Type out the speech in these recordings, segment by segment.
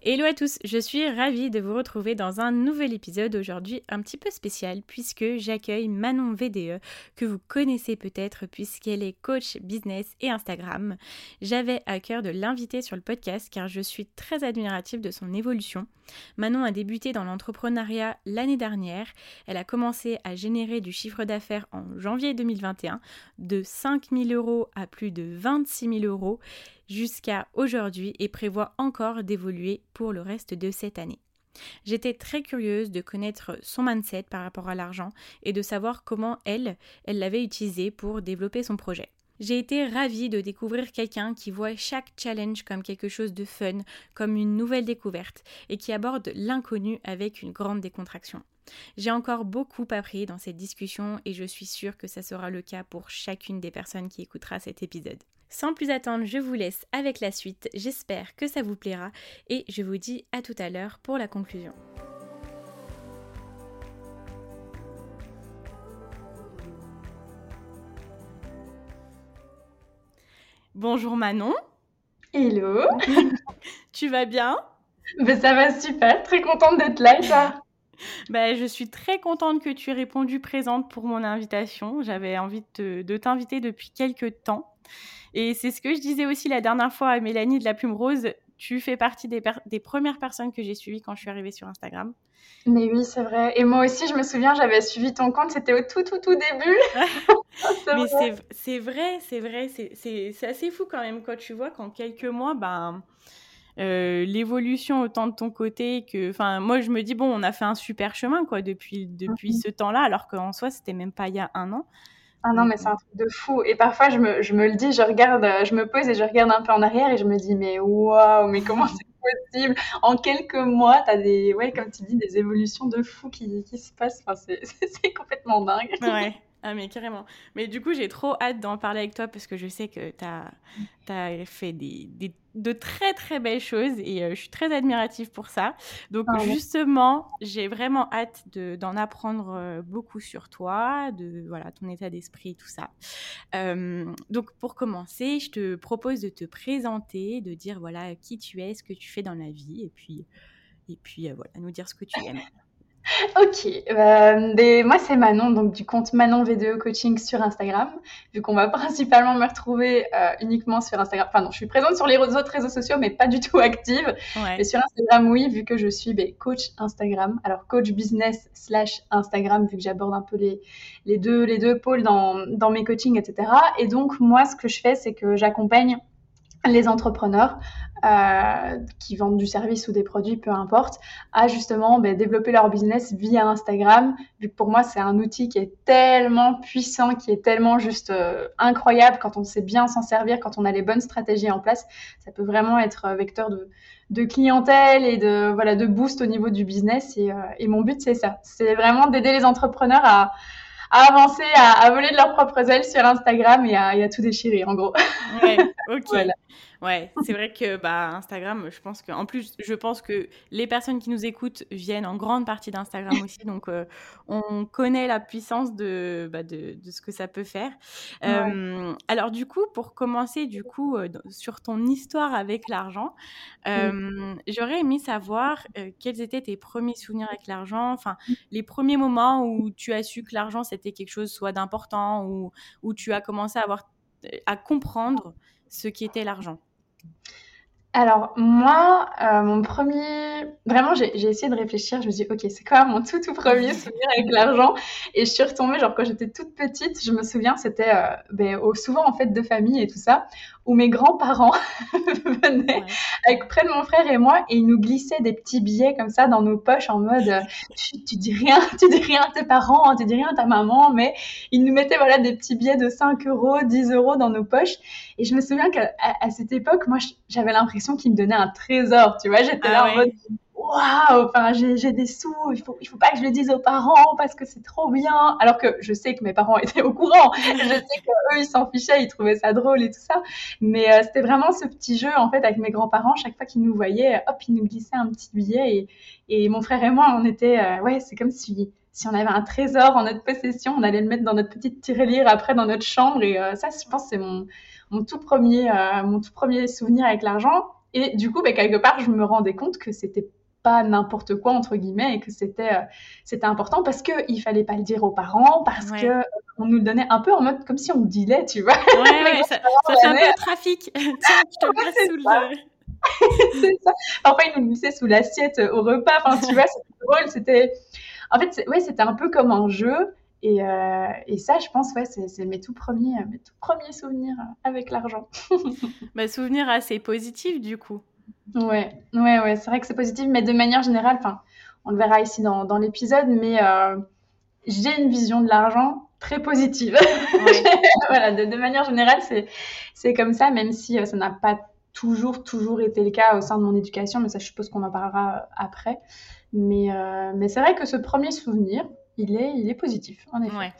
Hello à tous, je suis ravie de vous retrouver dans un nouvel épisode aujourd'hui un petit peu spécial puisque j'accueille Manon VDE que vous connaissez peut-être puisqu'elle est coach business et Instagram. J'avais à cœur de l'inviter sur le podcast car je suis très admirative de son évolution. Manon a débuté dans l'entrepreneuriat l'année dernière. Elle a commencé à générer du chiffre d'affaires en janvier 2021 de 5 000 euros à plus de 26 000 euros jusqu'à aujourd'hui et prévoit encore d'évoluer pour le reste de cette année. J'étais très curieuse de connaître son mindset par rapport à l'argent et de savoir comment elle, elle l'avait utilisé pour développer son projet. J'ai été ravie de découvrir quelqu'un qui voit chaque challenge comme quelque chose de fun, comme une nouvelle découverte, et qui aborde l'inconnu avec une grande décontraction. J'ai encore beaucoup appris dans cette discussion et je suis sûre que ça sera le cas pour chacune des personnes qui écoutera cet épisode. Sans plus attendre, je vous laisse avec la suite. J'espère que ça vous plaira et je vous dis à tout à l'heure pour la conclusion. Bonjour Manon. Hello. tu vas bien? Ben, Ça va super, très contente d'être là ça. Ben, je suis très contente que tu aies répondu présente pour mon invitation. J'avais envie de t'inviter depuis quelques temps. Et c'est ce que je disais aussi la dernière fois à Mélanie de la Plume Rose. Tu fais partie des, des premières personnes que j'ai suivies quand je suis arrivée sur Instagram. Mais oui, c'est vrai. Et moi aussi, je me souviens, j'avais suivi ton compte, c'était au tout, tout, tout début. Mais c'est vrai, c'est vrai. C'est assez fou quand même quand tu vois qu'en quelques mois, ben, euh, l'évolution autant de ton côté que. Enfin, moi, je me dis, bon, on a fait un super chemin, quoi, depuis, depuis mhm. ce temps-là, alors qu'en soi, c'était même pas il y a un an. Ah non, mais c'est un truc de fou. Et parfois, je me, je me, le dis, je regarde, je me pose et je regarde un peu en arrière et je me dis, mais waouh, mais comment c'est possible? En quelques mois, tu as des, ouais, comme tu dis, des évolutions de fou qui, qui se passent. Enfin, c'est complètement dingue. Ouais. Ah mais carrément. Mais du coup, j'ai trop hâte d'en parler avec toi parce que je sais que tu as, as, fait des, des, de très très belles choses et euh, je suis très admirative pour ça. Donc ah justement, j'ai vraiment hâte d'en apprendre euh, beaucoup sur toi, de voilà ton état d'esprit, tout ça. Euh, donc pour commencer, je te propose de te présenter, de dire voilà qui tu es, ce que tu fais dans la vie et puis et puis voilà nous dire ce que tu aimes. Ok, euh, moi c'est Manon, donc du compte Manon V2 Coaching sur Instagram, vu qu'on va principalement me retrouver euh, uniquement sur Instagram. Enfin non, je suis présente sur les autres réseaux sociaux, mais pas du tout active. Mais sur Instagram, oui, vu que je suis ben, coach Instagram, alors coach business slash Instagram, vu que j'aborde un peu les, les, deux, les deux pôles dans, dans mes coachings, etc. Et donc moi, ce que je fais, c'est que j'accompagne les entrepreneurs euh, qui vendent du service ou des produits, peu importe, à justement ben, développer leur business via Instagram, vu que pour moi c'est un outil qui est tellement puissant, qui est tellement juste euh, incroyable. Quand on sait bien s'en servir, quand on a les bonnes stratégies en place, ça peut vraiment être vecteur de, de clientèle et de voilà de boost au niveau du business. Et, euh, et mon but c'est ça, c'est vraiment d'aider les entrepreneurs à à avancer, à, voler de leurs propres ailes sur Instagram et à, à tout déchirer, en gros. Ouais, ok. Ouais, c'est vrai que bah, Instagram, je pense que, en plus, je pense que les personnes qui nous écoutent viennent en grande partie d'Instagram aussi, donc euh, on connaît la puissance de, bah, de, de, ce que ça peut faire. Euh, alors du coup, pour commencer, du coup, euh, sur ton histoire avec l'argent, j'aurais aimé savoir quels étaient tes premiers souvenirs avec l'argent, enfin les premiers moments où tu as su que l'argent c'était quelque chose soit d'important ou où tu as commencé à avoir à comprendre ce qui était l'argent alors moi, euh, mon premier, vraiment j'ai essayé de réfléchir, je me suis dit ok c'est quoi mon tout tout premier souvenir avec l'argent? Et je suis retombée genre quand j'étais toute petite, je me souviens c'était euh, ben, souvent en fait de famille et tout ça où mes grands-parents venaient avec près de mon frère et moi et ils nous glissaient des petits billets comme ça dans nos poches en mode tu, tu, dis rien, tu dis rien à tes parents, tu dis rien à ta maman, mais ils nous mettaient voilà des petits billets de 5 euros, 10 euros dans nos poches et je me souviens qu'à à cette époque moi j'avais l'impression l'impression qu'il me donnait un trésor, tu vois. J'étais là ah en mode, waouh, enfin, j'ai des sous, il faut, il faut pas que je le dise aux parents parce que c'est trop bien. Alors que je sais que mes parents étaient au courant. je sais qu'eux, ils s'en fichaient, ils trouvaient ça drôle et tout ça. Mais euh, c'était vraiment ce petit jeu, en fait, avec mes grands-parents. Chaque fois qu'ils nous voyaient, hop, ils nous glissaient un petit billet. Et, et mon frère et moi, on était, euh, ouais, c'est comme si, si on avait un trésor en notre possession, on allait le mettre dans notre petite tirelire après dans notre chambre. Et euh, ça, je pense, c'est mon, mon tout premier, mon tout premier souvenir avec l'argent. Et du coup, bah, quelque part, je me rendais compte que c'était pas n'importe quoi entre guillemets et que c'était euh, c'était important parce que il fallait pas le dire aux parents parce que euh, on nous le donnait un peu en mode comme si on dealait tu vois. Ouais, ça, fait un peu trafic. Tiens je te sous le c'est ça. Parfois ils nous glissaient sous l'assiette au repas. Enfin tu vois c'était drôle c'était en fait ouais c'était un peu comme un jeu. Et, euh, et, ça, je pense, ouais, c'est mes tout premiers, mes tout premiers souvenirs avec l'argent. bah, souvenirs assez positifs, du coup. Ouais, ouais, ouais, c'est vrai que c'est positif, mais de manière générale, enfin, on le verra ici dans, dans l'épisode, mais euh, j'ai une vision de l'argent très positive. voilà, de, de, manière générale, c'est comme ça, même si euh, ça n'a pas toujours, toujours été le cas au sein de mon éducation, mais ça, je suppose qu'on en parlera après. Mais, euh, mais c'est vrai que ce premier souvenir, il est, il est positif, en effet.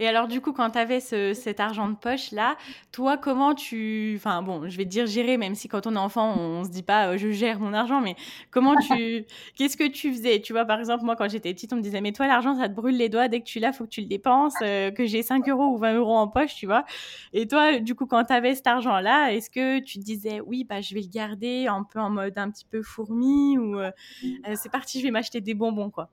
Et alors, du coup, quand tu avais cet argent de poche là, toi, comment tu. Enfin, bon, je vais te dire gérer, même si quand on est enfant, on, ne se dit pas euh, je gère mon argent, mais comment tu. Qu'est-ce que tu faisais? Tu vois, par exemple, moi, quand j'étais petite, on me disait mais toi, l'argent, ça te brûle les doigts, dès que tu l'as, faut que tu le dépenses, euh, que j'ai 5 euros ou 20 euros en poche, tu vois. Et toi, du coup, quand tu avais cet argent là, est-ce que tu te disais oui, bah, je vais le garder un peu en mode un petit peu fourmi ou euh, c'est parti, je vais m'acheter des bonbons, quoi?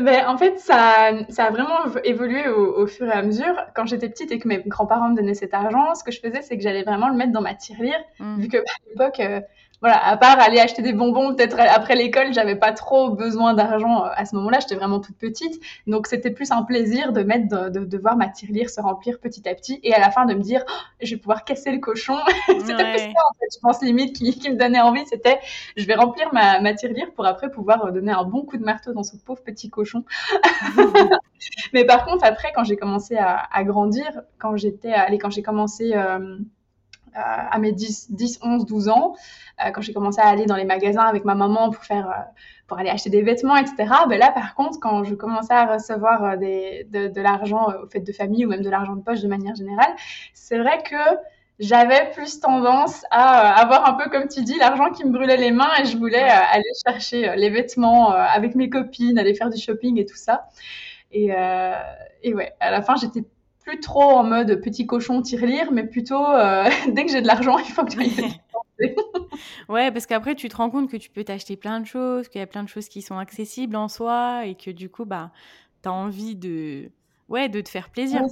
Ben, en fait, ça, ça a vraiment évolué au, au, fur et à mesure. Quand j'étais petite et que mes grands-parents me donnaient cet argent, ce que je faisais, c'est que j'allais vraiment le mettre dans ma tirelire, mmh. vu que à l'époque, euh, voilà, à part aller acheter des bonbons peut-être après l'école, j'avais pas trop besoin d'argent euh, à ce moment-là, j'étais vraiment toute petite. Donc c'était plus un plaisir de mettre de, de, voir ma tirelire se remplir petit à petit et à la fin de me dire oh, je vais pouvoir casser le cochon. c'était plus ça en fait, je pense limite qui, qui me donnait envie, c'était je vais remplir ma, ma tirelire pour après pouvoir euh, donner un bon coup de marteau dans ce pauvre petit cochon. Mais par contre après quand j'ai commencé à, à, grandir, quand j'étais allez quand j'ai commencé euh, à mes 10, 10, 11, 12 ans, euh, quand j'ai commencé à aller dans les magasins avec ma maman pour faire, euh, pour aller acheter des vêtements, etc. Ben là, par contre, quand je commençais à recevoir euh, de, l'argent au fait de famille ou même de l'argent de poche de manière générale, c'est vrai que j'avais plus tendance à avoir un peu, comme tu dis, l'argent qui me brûlait les mains et je voulais aller chercher les vêtements avec mes copines, aller faire du shopping et tout ça. Et, et ouais, à la fin, j'étais plus trop en mode petit cochon tire-lire, mais plutôt euh, dès que j'ai de l'argent, il faut que j'aille Ouais, parce qu'après, tu te rends compte que tu peux t'acheter plein de choses, qu'il y a plein de choses qui sont accessibles en soi et que du coup, bah, tu as envie de, ouais, de te faire plaisir.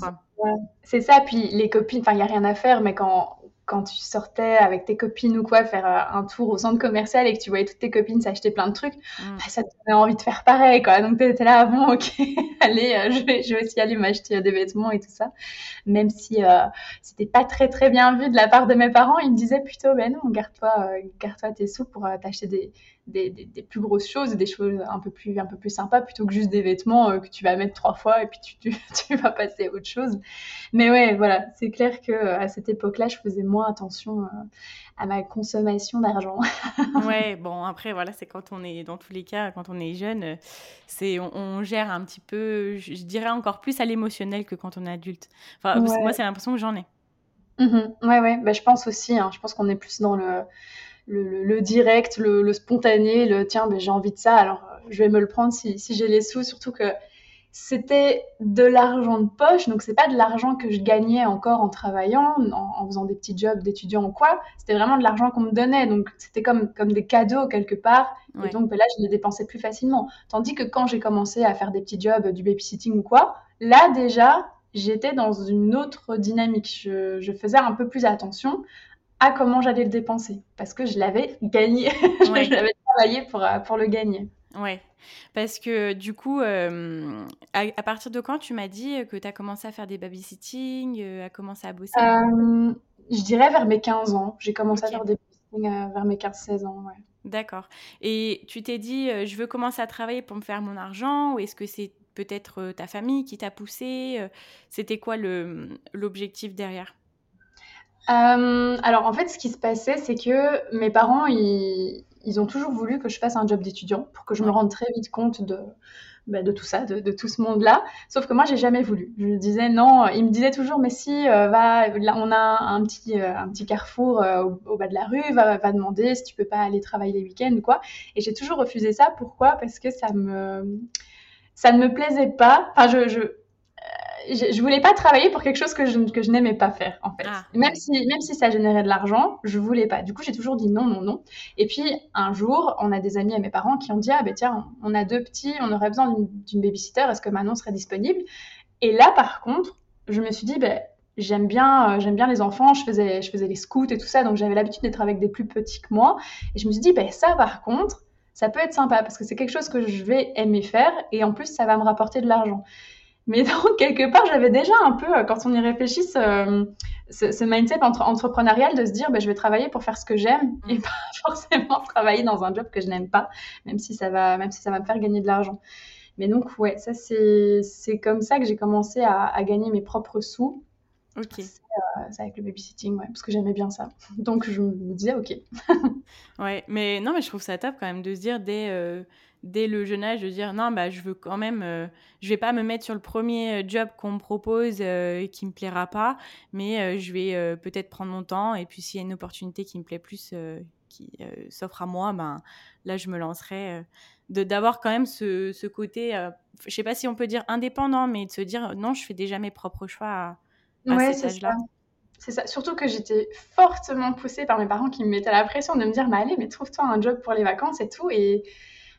C'est ça, puis les copines, enfin, il n'y a rien à faire, mais quand quand tu sortais avec tes copines ou quoi, faire euh, un tour au centre commercial et que tu voyais toutes tes copines s'acheter plein de trucs, mm. bah, ça te donnait envie de faire pareil, quoi. Donc, tu étais là, ah ok, allez, euh, je, vais, je vais aussi aller m'acheter des vêtements et tout ça. Même si euh, c'était pas très, très bien vu de la part de mes parents, ils me disaient plutôt, ben non, garde-toi garde tes sous pour t'acheter des, des, des, plus grosses choses, des choses un peu plus, un peu plus sympas, plutôt que juste des vêtements que tu vas mettre trois fois et puis tu, tu, tu vas passer à autre chose. Mais ouais, voilà, c'est clair que à cette époque-là, je faisais moins attention euh, à ma consommation d'argent. ouais, bon, après, voilà, c'est quand on est, dans tous les cas, quand on est jeune, c'est, on, gère un petit peu, je, dirais encore plus à l'émotionnel que quand on est adulte. Enfin, moi, c'est l'impression que j'en ai. Mmh ouais, ouais, bah, je pense aussi, hein. je pense qu'on est plus dans le, le, direct, le, spontané, le tiens, ben, j'ai envie de ça, alors je vais me le prendre si, si j'ai les sous, surtout que c'était de l'argent de poche, donc c'est pas de l'argent que je gagnais encore en travaillant, en, faisant des petits jobs d'étudiant ou quoi. C'était vraiment de l'argent qu'on me donnait, donc c'était comme, comme des cadeaux quelque part. Et donc ben là, je les dépensais plus facilement. Tandis que quand j'ai commencé à faire des petits jobs, du babysitting ou quoi, là déjà, j'étais dans une autre dynamique. Je, je, faisais un peu plus attention à comment j'allais le dépenser, parce que je l'avais gagné, je l'avais travaillé pour, pour le gagner. Ouais, parce que du coup, euh, à, partir de quand tu m'as dit que tu as commencé à faire des babysitting, euh, à commencer à bosser? Euh, Je dirais vers mes 15 ans. J'ai commencé à faire des babysitting vers mes 15-16 ans, ouais. D'accord. Et tu t'es dit, je veux commencer à travailler pour me faire mon argent, ou est-ce que c'est peut-être ta famille qui t'a poussé C'était quoi l'objectif derrière? Alors en fait, ce qui se passait, c'est que mes parents, ils, ils ont toujours voulu que je fasse un job d'étudiant pour que je me rende très vite compte de, bah, de tout ça, de, tout ce monde-là. Sauf que moi, j'ai jamais voulu. Je disais non. Il me disait toujours, mais si, euh, va, là, on a un petit, euh, un petit carrefour euh, au, bas de la rue, va, va demander si tu peux pas aller travailler les week-ends ou quoi. Et j'ai toujours refusé ça. Pourquoi? Parce que ça me, ça ne me plaisait pas. Enfin, je, je je, je, voulais pas travailler pour quelque chose que je, que je n'aimais pas faire, en fait. Ah, même, si, même si ça générait de l'argent, je voulais pas. Du coup, j'ai toujours dit non, non, non. Et puis, un jour, on a des amis à mes parents qui ont dit, ah ben tiens, on a deux petits, on aurait besoin d'une babysitter, est-ce que Manon serait disponible? Et là, par contre, je me suis dit, ben, j'aime bien, euh, j'aime bien les enfants, je faisais, je faisais les scouts et tout ça, donc j'avais l'habitude d'être avec des plus petits que moi. Et je me suis dit, ben, ça, par contre, ça peut être sympa parce que c'est quelque chose que je vais aimer faire et en plus, ça va me rapporter de l'argent. Mais donc, quelque part, j'avais déjà un peu, euh, quand on y réfléchit, ce, ce, mindset entre, entrepreneurial de se dire, bah, je vais travailler pour faire ce que j'aime mm. et pas forcément travailler dans un job que je n'aime pas, même si ça va, même si ça va me faire gagner de l'argent. Mais donc, ouais, ça, c'est comme ça que j'ai commencé à, à, gagner mes propres sous. Ok. Euh, c'est avec le babysitting, ouais, parce que j'aimais bien ça. Donc, je me disais, ok. ouais, mais non, mais je trouve ça top quand même de se dire dès. Euh, dès le jeune âge de dire non bah je veux quand même euh, je vais pas me mettre sur le premier euh, job qu'on me propose euh, et qui me plaira pas mais je vais peut-être prendre mon temps et puis s'il y a une opportunité qui me plaît plus qui s'offre à moi ben là je me lancerai de d'avoir quand même ce, ce côté je sais pas si on peut dire indépendant mais de se dire non je fais déjà mes propres choix à, à cet âge-là c'est ça. Surtout que j'étais fortement poussée par mes parents qui me mettaient la pression de me dire, mais allez, mais trouve-toi un job pour les vacances et tout. Et,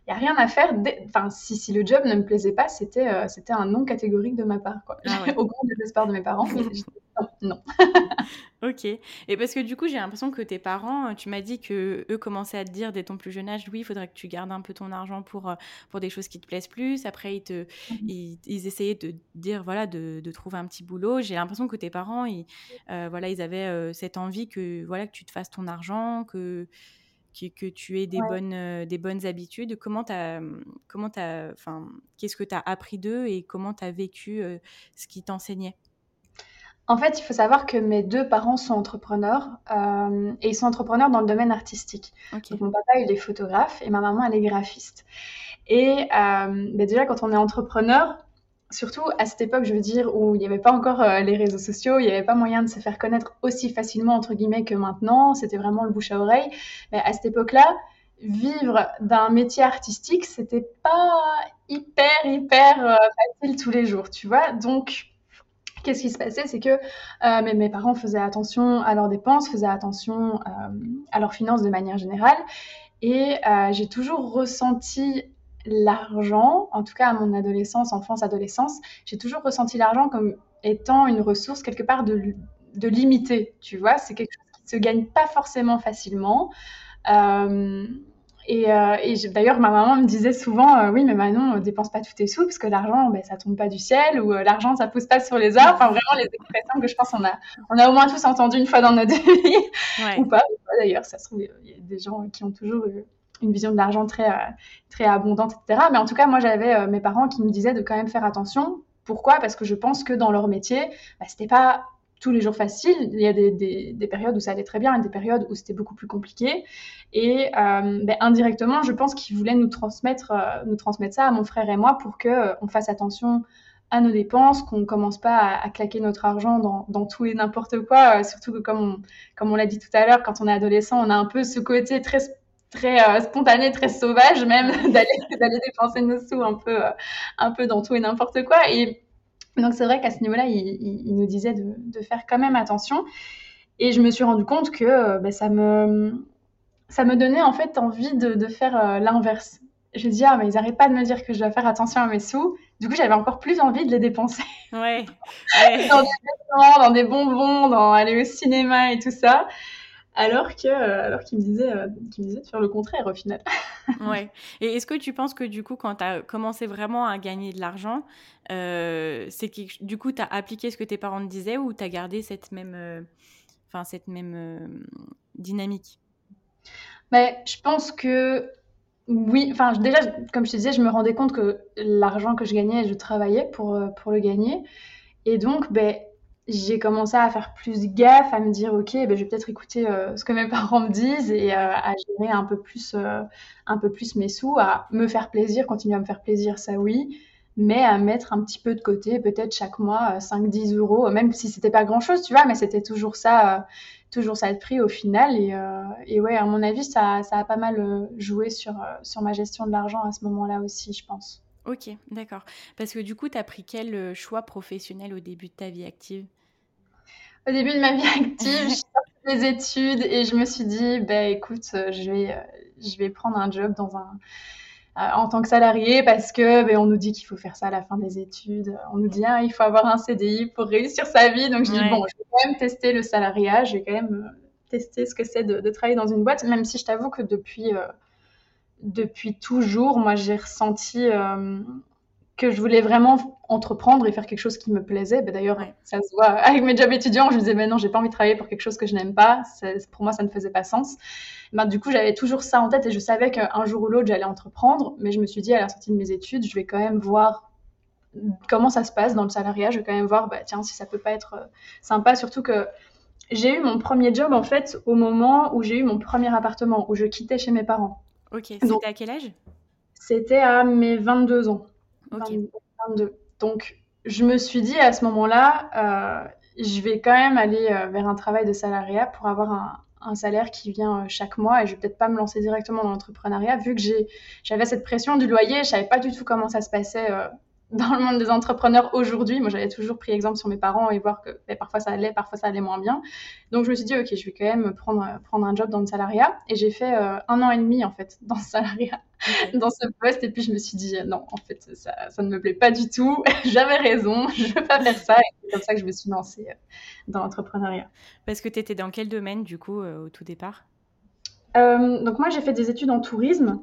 il n'y a rien à faire. Enfin, si, si, le job ne me plaisait pas, c'était euh, c'était un non catégorique de ma part. Quoi. Ah Au grand désespoir de mes parents. non. ok. Et parce que du coup, j'ai l'impression que tes parents, tu m'as dit que eux commençaient à te dire dès ton plus jeune âge, oui, il faudrait que tu gardes un peu ton argent pour, euh, pour des choses qui te plaisent plus. Après, ils, te, mmh ils, essayaient de dire, voilà, de, de, trouver un petit boulot. J'ai l'impression que tes parents, ils, euh, voilà, ils avaient cette envie que, voilà, que tu te fasses ton argent, que que, tu aies des, bonnes, euh, des bonnes habitudes. Comment tu comment enfin, qu'est-ce que tu as appris d'eux et comment tu as vécu euh, ce qu'ils t'enseignaient En fait, il faut savoir que mes deux parents sont entrepreneurs euh, et ils sont entrepreneurs dans le domaine artistique. mon papa, il est photographe et ma maman, elle est graphiste. Et bah, déjà, quand on est entrepreneur, surtout à cette époque, je veux dire, où il n'y avait pas encore euh, les réseaux sociaux, il n'y avait pas moyen de se faire connaître aussi facilement, entre guillemets, que maintenant. C'était vraiment le bouche à oreille. Mais à cette époque-là, vivre d'un métier artistique, c'était pas hyper, hyper euh, facile tous les jours, tu vois. Donc, qu'est-ce qui se passait C'est que euh, mes, parents faisaient attention à leurs dépenses, faisaient attention à leurs finances de manière générale. Et j'ai toujours ressenti l'argent, en tout cas à mon adolescence, enfance, adolescence, j'ai toujours ressenti l'argent comme étant une ressource quelque part de, de limité, tu vois. C'est quelque chose qui ne se gagne pas forcément facilement. Euh, et, euh, et d'ailleurs, ma maman me disait souvent, euh, oui, mais Manon, dépense pas tous tes sous, parce que l'argent, ben, ça tombe pas du ciel, ou l'argent, ça pousse pas sur les arbres. Enfin, vraiment, les expressions que je pense on a, on a au moins tous entendu une fois dans notre vie, ou pas, d'ailleurs, ça se trouve, il y a des gens qui ont toujours une vision de l'argent très, euh, très abondante, etc. Mais en tout cas, moi, j'avais euh, mes parents qui me disaient de quand même faire attention. Pourquoi? Parce que je pense que dans leur métier, bah, c'était pas tous les jours facile. Il y a des, des, périodes où ça allait très bien et des périodes où c'était beaucoup plus compliqué. Et euh, ben, indirectement, je pense qu'ils voulaient nous transmettre, nous transmettre ça à mon frère et moi pour que on fasse attention à nos dépenses, qu'on ne commence pas à, claquer notre argent dans, tout et n'importe quoi. surtout que comme on, comme on l'a dit tout à l'heure, quand on est adolescent, on a un peu ce côté très très euh, spontané, très sauvage même, d'aller dépenser nos sous un peu, euh, un peu dans tout et n'importe quoi. Et donc c'est vrai qu'à ce niveau-là, il, nous disait de, faire quand même attention. Et je me suis rendu compte que euh, ben, ça, me, ça me donnait en fait envie de, faire l'inverse. Je me dis, ah, mais ils n'arrêtent pas de me dire que je dois faire attention à mes sous. Du coup, j'avais encore plus envie de les dépenser. Ouais. dans des vêtements, dans des bonbons, dans aller au cinéma et tout ça alors que euh, alors qu'il me disait euh, me disait de faire le contraire au final. ouais. Et est-ce que tu penses que du coup quand tu as commencé vraiment à gagner de l'argent, euh, c'est que du coup tu as appliqué ce que tes parents te disaient ou tu as gardé cette même enfin cette même dynamique? Mais je pense que oui, enfin déjà comme je te disais, je me rendais compte que l'argent que je gagnais, je travaillais pour pour le gagner et donc ben j'ai commencé à faire plus gaffe, à me dire ok, ben, je vais peut-être écouter euh, ce que mes parents me disent et euh, à gérer un peu plus, euh, un peu plus mes sous, à me faire plaisir, continuer à me faire plaisir, ça oui, mais à mettre un petit peu de côté, peut-être chaque mois 5-10 euros, même si c'était pas grand-chose, tu vois, mais c'était toujours ça, toujours ça de prix au final et, et ouais, à mon avis, ça, ça a pas mal joué sur, sur ma gestion de l'argent à ce moment-là aussi, je pense. Ok, d'accord. Parce que du coup, tu as pris quel choix professionnel au début de ta vie active? Au début de ma vie active, j'ai sorti mes études et je me suis dit, bah, écoute, euh, je vais, euh, je vais prendre un job dans un, euh, en tant que salarié parce que ben, on nous dit qu'il faut faire ça à la fin des études. On nous dit, ah, il faut avoir un CDI pour réussir sa vie. Donc je dis, bon, je vais quand même tester le salariat, je vais quand même tester ce que c'est de, travailler dans une boîte, même si je t'avoue que depuis, depuis toujours, moi, j'ai ressenti que je voulais vraiment entreprendre et faire quelque chose qui me plaisait. Ben, D'ailleurs, ça se voit avec mes jobs étudiants. Je me disais, mais non, j'ai pas envie de travailler pour quelque chose que je n'aime pas. Pour moi, ça ne faisait pas sens. Ben, du coup, j'avais toujours ça en tête et je savais qu'un jour ou l'autre, j'allais entreprendre. Mais je me suis dit, à la sortie de mes études, je vais quand même voir comment ça se passe dans le salariat. Je vais quand même voir, bah, tiens, si ça peut pas être euh, sympa. Surtout que j'ai eu mon premier job, en fait, au moment où j'ai eu mon premier appartement, où je quittais chez mes parents. Ok, c'était à quel âge? C'était à mes 22 ans. Donc, je me suis dit à ce moment-là, euh, je vais quand même aller euh, vers un travail de salariat pour avoir un, salaire qui vient euh, chaque mois et je vais peut-être pas me lancer directement dans l'entrepreneuriat vu que j'avais cette pression du loyer, je savais pas du tout comment ça se passait dans le monde des entrepreneurs aujourd'hui. Moi, j'avais toujours pris exemple sur mes parents et voir que ben, parfois ça allait, parfois ça allait moins bien. Donc, je me suis dit, OK, je vais quand même prendre, prendre un job dans le salariat. Et j'ai fait euh, un an et demi, en fait, dans ce salariat, dans ce poste. Et puis, je me suis dit, non, en fait, ça, ça ne me plaît pas du tout. J'avais raison, je ne veux pas faire ça. Et c'est comme ça que je me suis lancée euh, dans l'entrepreneuriat. Parce que tu étais dans quel domaine, du coup, euh, au tout départ? Donc, moi, j'ai fait des études en tourisme.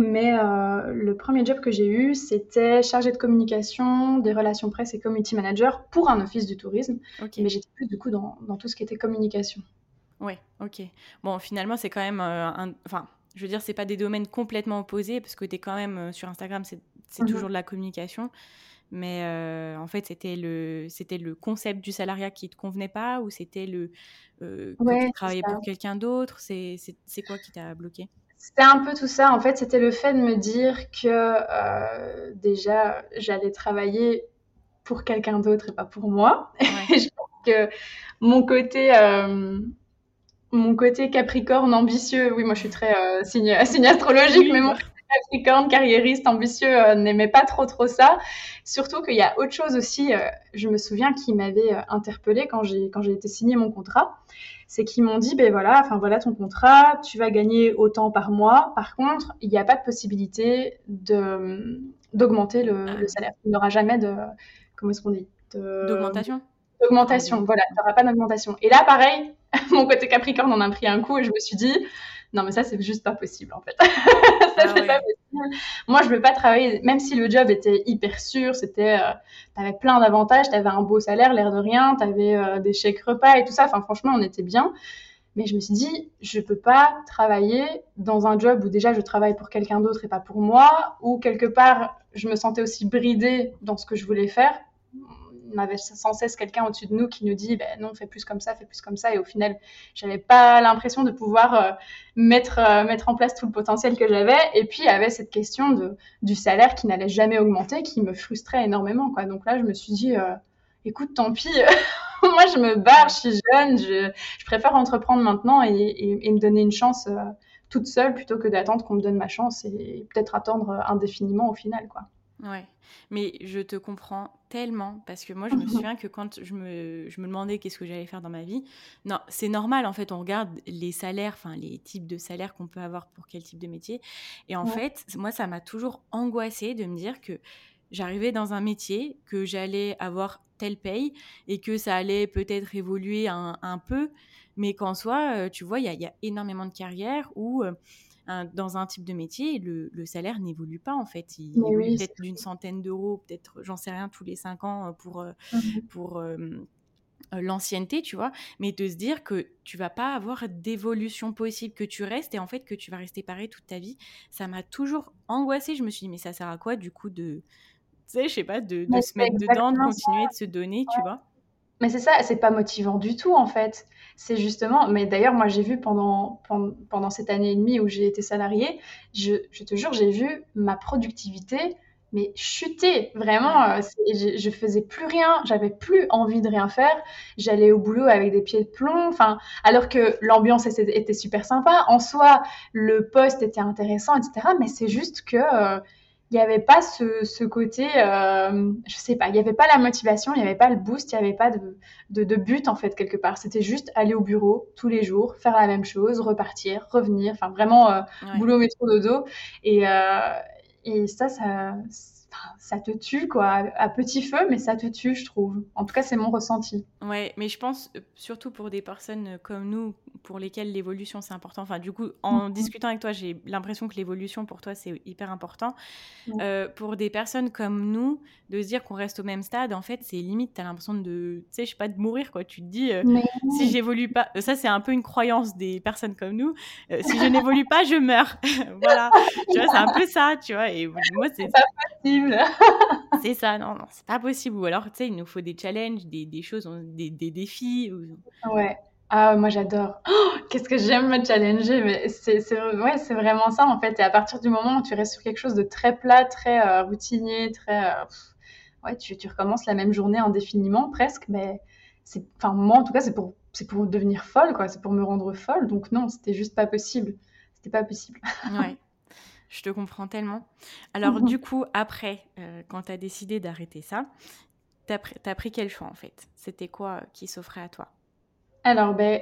Mais euh, le premier job que j'ai eu, c'était chargé de communication, des relations presse et community manager pour un office du tourisme. Mais j'étais plus du coup dans, dans, tout ce qui était communication. Ouais, ok. Bon, finalement, c'est quand même euh, un. Enfin, je veux dire, c'est pas des domaines complètement opposés parce que tu es quand même euh, sur Instagram, c'est mhm. toujours de la communication. Mais en fait, c'était le, c'était le concept du salariat qui te convenait pas ou c'était le que tu travaillais pour quelqu'un d'autre? C'est quoi qui t'a bloqué? C'était un peu tout ça. En fait, c'était le fait de me dire que euh, déjà, j'allais travailler pour quelqu'un d'autre et pas pour moi. je pense que mon côté, euh, mon côté capricorne ambitieux, oui, moi je suis très euh, signe, astrologique, mais mon capricorne carriériste ambitieux n'aimait pas trop trop ça. Surtout qu'il y a autre chose aussi, je me souviens, qui m'avait interpellée quand j'ai quand j'ai été signer mon contrat c'est qu'ils m'ont dit, ben voilà, enfin voilà ton contrat, tu vas gagner autant par mois. Par contre, il n'y a pas de possibilité de d'augmenter le, ah. salaire. Il n'y aura jamais de, comment est-ce qu'on dit D'augmentation D'augmentation, voilà, il n'y aura pas d'augmentation. Et là, pareil, mon côté Capricorne en a pris un coup et je me suis dit, non, mais ça, c'est juste pas possible, en fait. ça, ah c'est pas possible. Moi, je veux pas travailler, même si le job était hyper sûr, c'était, euh, t'avais plein d'avantages, t'avais un beau salaire, l'air de rien, t'avais euh, des chèques repas et tout ça. Enfin, franchement, on était bien. Mais je me suis dit, je peux pas travailler dans un job où déjà je travaille pour quelqu'un d'autre et pas pour moi, où quelque part, je me sentais aussi bridée dans ce que je voulais faire on avait sans cesse quelqu'un au-dessus de nous qui nous dit ben non, fais plus comme ça, fais plus comme ça. Et au final, j'avais pas l'impression de pouvoir euh, mettre, euh, mettre en place tout le potentiel que j'avais. Et puis, il y avait cette question du salaire qui n'allait jamais augmenter, qui me frustrait énormément. Donc là, je me suis dit, euh, écoute, tant pis. Moi, je me barre, je suis jeune, je, préfère entreprendre maintenant et, et, me donner une chance toute seule plutôt que d'attendre qu'on me donne ma chance et peut-être attendre indéfiniment au final, quoi. Ouais, mais je te comprends tellement parce que moi je me souviens que quand je me, je me demandais qu'est-ce que j'allais faire dans ma vie, non, c'est normal en fait, on regarde les salaires, enfin les types de salaires qu'on peut avoir pour quel type de métier. Et en fait, moi ça m'a toujours angoissée de me dire que j'arrivais dans un métier, que j'allais avoir telle paye et que ça allait peut-être évoluer un, un peu, mais qu'en soi, euh, tu vois, il y, y, a énormément de carrières où dans un type de métier, le, salaire n'évolue pas en fait. Il évolue peut-être d'une centaine d'euros, peut-être, j'en sais rien, tous les cinq ans euh, pour, euh, mmh pour euh, l'ancienneté, tu vois, mais de se dire que tu vas pas avoir d'évolution possible, que tu restes et en fait que tu vas rester pareil toute ta vie, ça m'a toujours angoissée. Je me suis dit, mais ça sert à quoi du coup de, tu sais, je sais pas, de, se mettre dedans, de continuer de se donner, tu vois? Mais c'est ça, c'est pas motivant du tout en fait. C'est justement, mais d'ailleurs moi j'ai vu pendant, pendant, cette année et demie où j'ai été salariée, je, te jure, j'ai vu ma productivité mais chuter vraiment euh, je, je, faisais plus rien j'avais plus envie de rien faire j'allais au boulot avec des pieds de plomb enfin alors que l'ambiance était, super sympa en soi le poste était intéressant etc mais c'est juste que euh, il n'y avait pas ce, ce côté, euh, je sais pas, il n'y avait pas la motivation, il n'y avait pas le boost, il n'y avait pas de, de, de, but en fait quelque part. C'était juste aller au bureau tous les jours, faire la même chose, repartir, revenir, enfin vraiment euh, boulot, métro, dodo. Et, euh, et ça, ça, ça te tue, quoi, à petit feu, mais ça te tue, je trouve. En tout cas, c'est mon ressenti. Ouais, mais je pense, euh, surtout pour des personnes euh, comme nous, pour lesquelles l'évolution, c'est important. Enfin, du coup, en mhm. discutant avec toi, j'ai l'impression que l'évolution, pour toi, c'est hyper important. Euh, pour des personnes comme nous, de se dire qu'on reste au même stade, en fait, c'est limite, tu as l'impression de, tu sais, je sais pas, de mourir, quoi. Tu te dis, si j'évolue pas, ça, c'est un peu une croyance des personnes comme nous, si je n'évolue pas, je meurs. voilà. tu vois, c'est un peu ça, tu vois. Et moi, c'est pas possible. c'est ça, non, non, c'est pas possible. Ou alors, tu sais, il nous faut des challenges, des, des choses, des, des défis. Ouais. Ah, moi j'adore. Oh, qu'est-ce que j'aime me challenger, mais c'est ouais, c'est vraiment ça en fait. Et à partir du moment où tu restes sur quelque chose de très plat, très euh, routinier, très euh, ouais, tu, tu, recommences la même journée indéfiniment presque, mais c'est enfin moi en tout cas c'est pour c'est pour devenir folle quoi, c'est pour me rendre folle. Donc non, c'était juste pas possible. C'était pas possible. ouais. Je te comprends tellement. Alors, du coup, après, euh, quand tu as décidé d'arrêter ça, tu as, pris quel choix en fait? C'était quoi euh, qui s'offrait à toi? Alors, ben,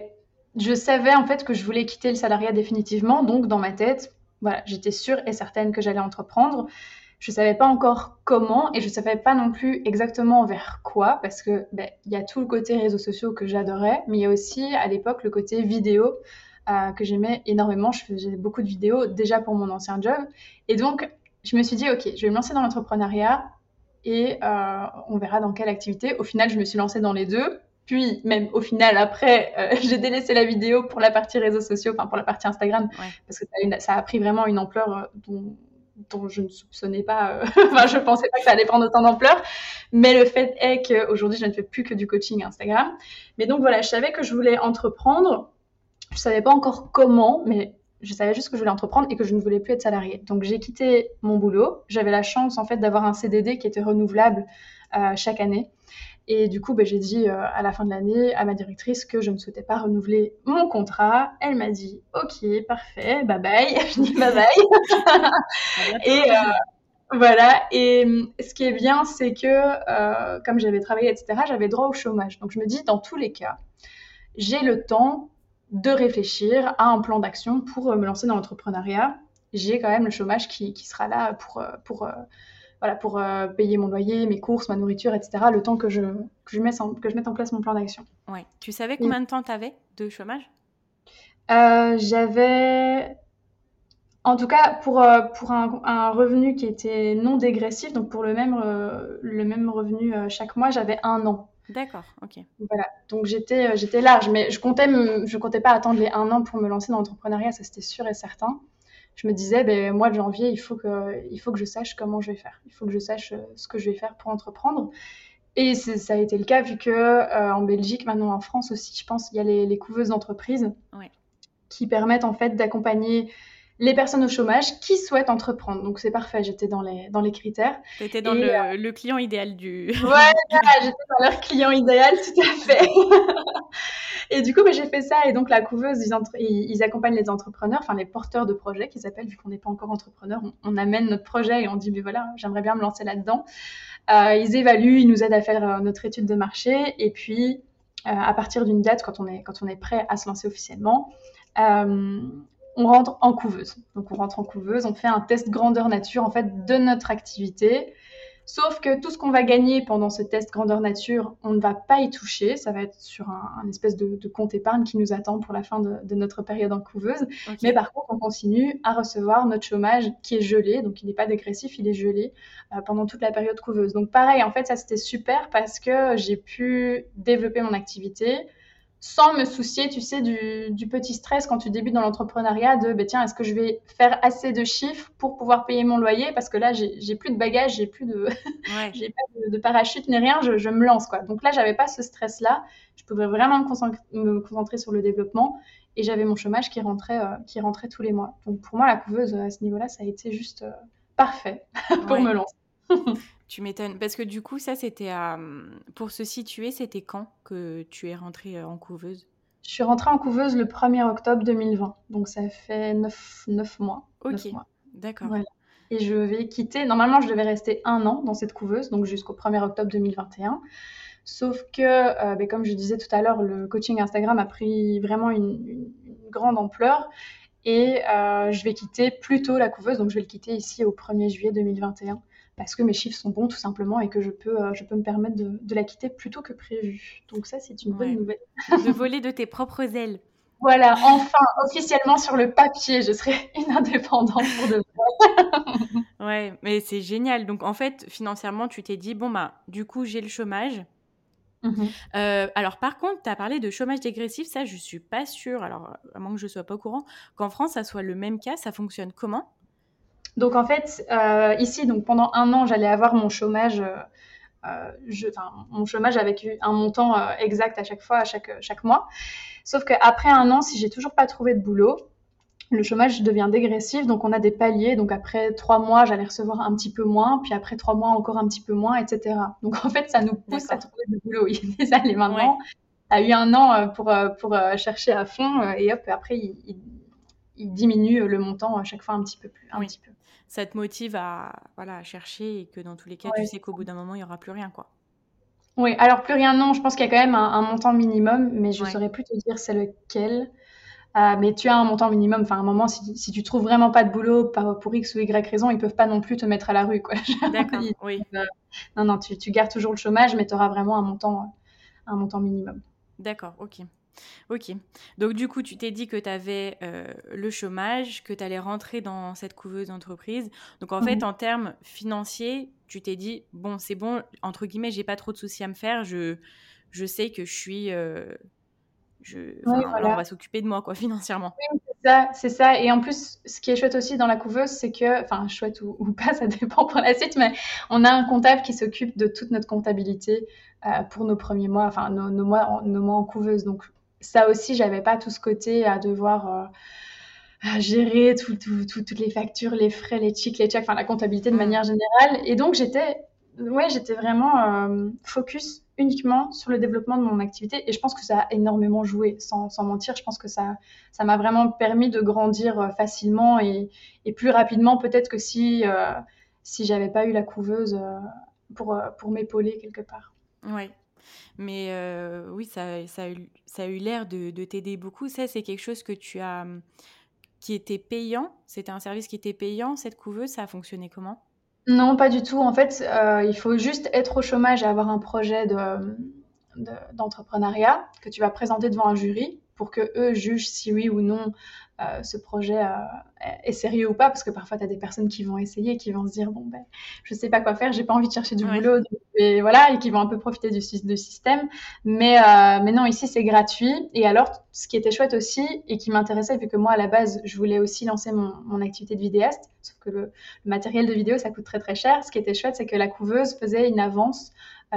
je savais en fait que je voulais quitter le salariat définitivement. Donc, dans ma tête, voilà, j'étais sûre et certaine que j'allais entreprendre. Je ne savais pas encore comment et je ne savais pas non plus exactement vers quoi parce que ben, y a tout le côté réseaux sociaux que j'adorais, mais il y a aussi à l'époque le côté vidéo euh, que j'aimais énormément. Je faisais beaucoup de vidéos déjà pour mon ancien job. Et donc, je me suis dit, OK, je vais me lancer dans l'entrepreneuriat et euh, on verra dans quelle activité. Au final, je me suis lancée dans les deux. Puis, même au final, après, euh, j'ai délaissé la vidéo pour la partie réseaux sociaux, enfin pour la partie Instagram, parce que ça a, pris vraiment une ampleur dont, dont je ne soupçonnais pas, enfin je pensais pas que ça allait prendre autant d'ampleur, mais le fait est qu'aujourd'hui je ne fais plus que du coaching Instagram. Mais donc voilà, je savais que je voulais entreprendre, je savais pas encore comment, mais je savais juste que je voulais entreprendre et que je ne voulais plus être salariée. Donc j'ai quitté mon boulot. J'avais la chance en fait d'avoir un CDD qui était renouvelable euh, chaque année. Et du coup, ben, j'ai dit euh, à la fin de l'année à ma directrice que je ne souhaitais pas renouveler mon contrat. Elle m'a dit OK, parfait, bye bye. je dis bye bye. et euh, voilà. Et ce qui est bien, c'est que comme j'avais travaillé, etc., j'avais droit au chômage. Donc je me dis, dans tous les cas, j'ai le temps de réfléchir à un plan d'action pour euh, me lancer dans l'entrepreneuriat. J'ai quand même le chômage qui, sera là pour, euh, pour, euh, voilà, pour payer mon loyer, mes courses, ma nourriture, etc. Le temps que je, que je, mette, en, que je mette en place mon plan d'action. Ouais. Tu savais combien de temps tu avais de chômage? J'avais en tout cas, pour, pour un, revenu qui était non dégressif, donc pour le même, le même revenu chaque mois, j'avais un an. D'accord, ok. Voilà, donc j'étais, euh, j'étais large, mais je comptais, je comptais pas attendre les un an pour me lancer dans l'entrepreneuriat, ça c'était sûr et certain. Je me disais, ben, mois de janvier, il faut, que, il faut que je sache comment je vais faire. Il faut que je sache euh, ce que je vais faire pour entreprendre. Et ça a été le cas vu que euh, en Belgique, maintenant en France aussi, je pense, il y a les, les couveuses d'entreprise qui permettent en fait d'accompagner les personnes au chômage qui souhaitent entreprendre. Donc c'est parfait, j'étais dans les, dans les critères. Tu étais dans euh, le, client idéal du... Ouais, j'étais dans leur client idéal, tout à fait. et du coup, bah, j'ai fait ça. Et donc la couveuse, ils, accompagnent les entrepreneurs, enfin les porteurs de projets qu'ils appellent, vu qu'on n'est pas encore entrepreneur. On, amène notre projet et on dit, mais voilà, j'aimerais bien me lancer là-dedans. Euh, ils évaluent, ils nous aident à faire euh, notre étude de marché. Et puis, à partir d'une date, quand on, est, quand on est prêt à se lancer officiellement, on rentre en couveuse. Donc on rentre en couveuse, on fait un test grandeur nature en fait de notre activité. Sauf que tout ce qu'on va gagner pendant ce test grandeur nature, on ne va pas y toucher. Ça va être sur un, espèce de, compte épargne qui nous attend pour la fin de, notre période en couveuse. Mais par contre, on continue à recevoir notre chômage qui est gelé. Donc, il n'est pas dégressif, il est gelé euh, pendant toute la période couveuse. Donc, pareil, en fait, ça c'était super parce que j'ai pu développer mon activité, sans me soucier, tu sais, du, petit stress quand tu débutes dans l'entrepreneuriat de, ben, tiens, est-ce que je vais faire assez de chiffres pour pouvoir payer mon loyer? Parce que là, j'ai plus de bagages, j'ai plus de, j'ai pas de, parachute ni rien, je, me lance, quoi. Donc là, j'avais pas ce stress-là. Je pouvais vraiment me concentrer, me concentrer, sur le développement et j'avais mon chômage qui rentrait, euh, qui rentrait tous les mois. Donc pour moi, la couveuse, à ce niveau-là, ça a été juste euh, parfait pour me lancer. Tu m'étonnes. Parce que du coup, ça, c'était Pour se situer, c'était quand que tu es rentrée euh, en couveuse? Je suis rentrée en couveuse le 1er octobre 2020. Donc, ça fait 9, mois. Ok, d'accord. Et je vais quitter. Normalement, je devais rester un an dans cette couveuse, donc jusqu'au 1er octobre 2021. Sauf que, euh, ben, comme je disais tout à l'heure, le coaching Instagram a pris vraiment une, grande ampleur. Et euh, je vais quitter plus tôt la couveuse, donc je vais le quitter ici au 1er juillet 2021 parce que mes chiffres sont bons tout simplement et que je peux, euh, je peux me permettre de, la quitter plus tôt que prévu. Donc ça, c'est une bonne nouvelle. de voler de tes propres ailes. Voilà, enfin, officiellement sur le papier, je serai une indépendante pour de vrai. ouais, mais c'est génial. Donc en fait, financièrement, tu t'es dit, bon, bah, du coup, j'ai le chômage. Mmh euh, alors par contre, tu as parlé de chômage dégressif, ça je suis pas sûre, alors à moins que je sois pas au courant, qu'en France ça soit le même cas, ça fonctionne comment? Donc en fait, euh, ici, donc pendant un an, j'allais avoir mon chômage, euh, euh, je, mon chômage avec un montant exact à chaque fois, à chaque, chaque mois. Sauf qu'après un an, si j'ai toujours pas trouvé de boulot, le chômage devient dégressif, donc on a des paliers. Donc après trois mois, j'allais recevoir un petit peu moins, puis après trois mois, encore un petit peu moins, etc. Donc en fait, ça nous pousse à trouver du boulot. Il y a des années maintenant, a eu un an pour, pour chercher à fond, et hop, après, il, il, diminue le montant à chaque fois un petit peu plus. Un petit peu ça te motive à, voilà, chercher et que dans tous les cas, tu sais qu'au bout d'un moment, il n'y aura plus rien. quoi. Oui, alors plus rien, non. Je pense qu'il y a quand même un, montant minimum, mais je ne saurais plus te dire c'est lequel. Euh, mais tu as un montant minimum. Enfin, à un moment, si, si tu trouves vraiment pas de boulot pour X ou Y raison, ils peuvent pas non plus te mettre à la rue. D'accord, oui. non, non, tu, tu, gardes toujours le chômage, mais tu auras vraiment un montant, un montant minimum. D'accord, ok. Ok. Donc, du coup, tu t'es dit que tu avais euh, le chômage, que tu allais rentrer dans cette couveuse d'entreprise. Donc, en fait, mhm. en termes financiers, tu t'es dit, bon, c'est bon, entre guillemets, j'ai pas trop de soucis à me faire. Je, je sais que je suis. Euh, je, On va s'occuper de moi, quoi, financièrement. Oui, c'est ça, c'est ça. Et en plus, ce qui est chouette aussi dans la couveuse, c'est que, enfin, chouette ou, pas, ça dépend pour la suite, mais on a un comptable qui s'occupe de toute notre comptabilité euh, pour nos premiers mois, enfin, nos, nos, mois, nos mois en couveuse. Donc, ça aussi, j'avais pas tout ce côté à devoir euh, gérer toutes les factures, les frais, les checks, les checks, enfin la comptabilité de mm. manière générale. Et donc j'étais, ouais, j'étais vraiment euh, focus uniquement sur le développement de mon activité. Et je pense que ça a énormément joué, sans, mentir. Je pense que ça, ça m'a vraiment permis de grandir euh, facilement et, plus rapidement, peut-être que si si j'avais pas eu la couveuse pour pour m'épauler quelque part. Ouais, mais euh, oui, ça, ça, a eu, l'air de, de t'aider beaucoup. Ça, c'est quelque chose que tu as, qui était payant. C'était un service qui était payant. Cette couveuse, ça a fonctionné comment? Non, pas du tout. En fait, euh, il faut juste être au chômage et avoir un projet de, d'entrepreneuriat que tu vas présenter devant un jury pour que eux jugent si oui ou non euh, ce projet euh, est sérieux ou pas, parce que parfois tu as des personnes qui vont essayer, qui vont se dire bon ben je sais pas quoi faire, j'ai pas envie de chercher du boulot, et voilà, et qui vont un peu profiter du, du système. Mais, euh, mais non, ici c'est gratuit. Et alors, ce qui était chouette aussi et qui m'intéressait, vu que moi à la base je voulais aussi lancer mon, mon activité de vidéaste, sauf que le, matériel de vidéo ça coûte très très cher. Ce qui était chouette, c'est que la couveuse faisait une avance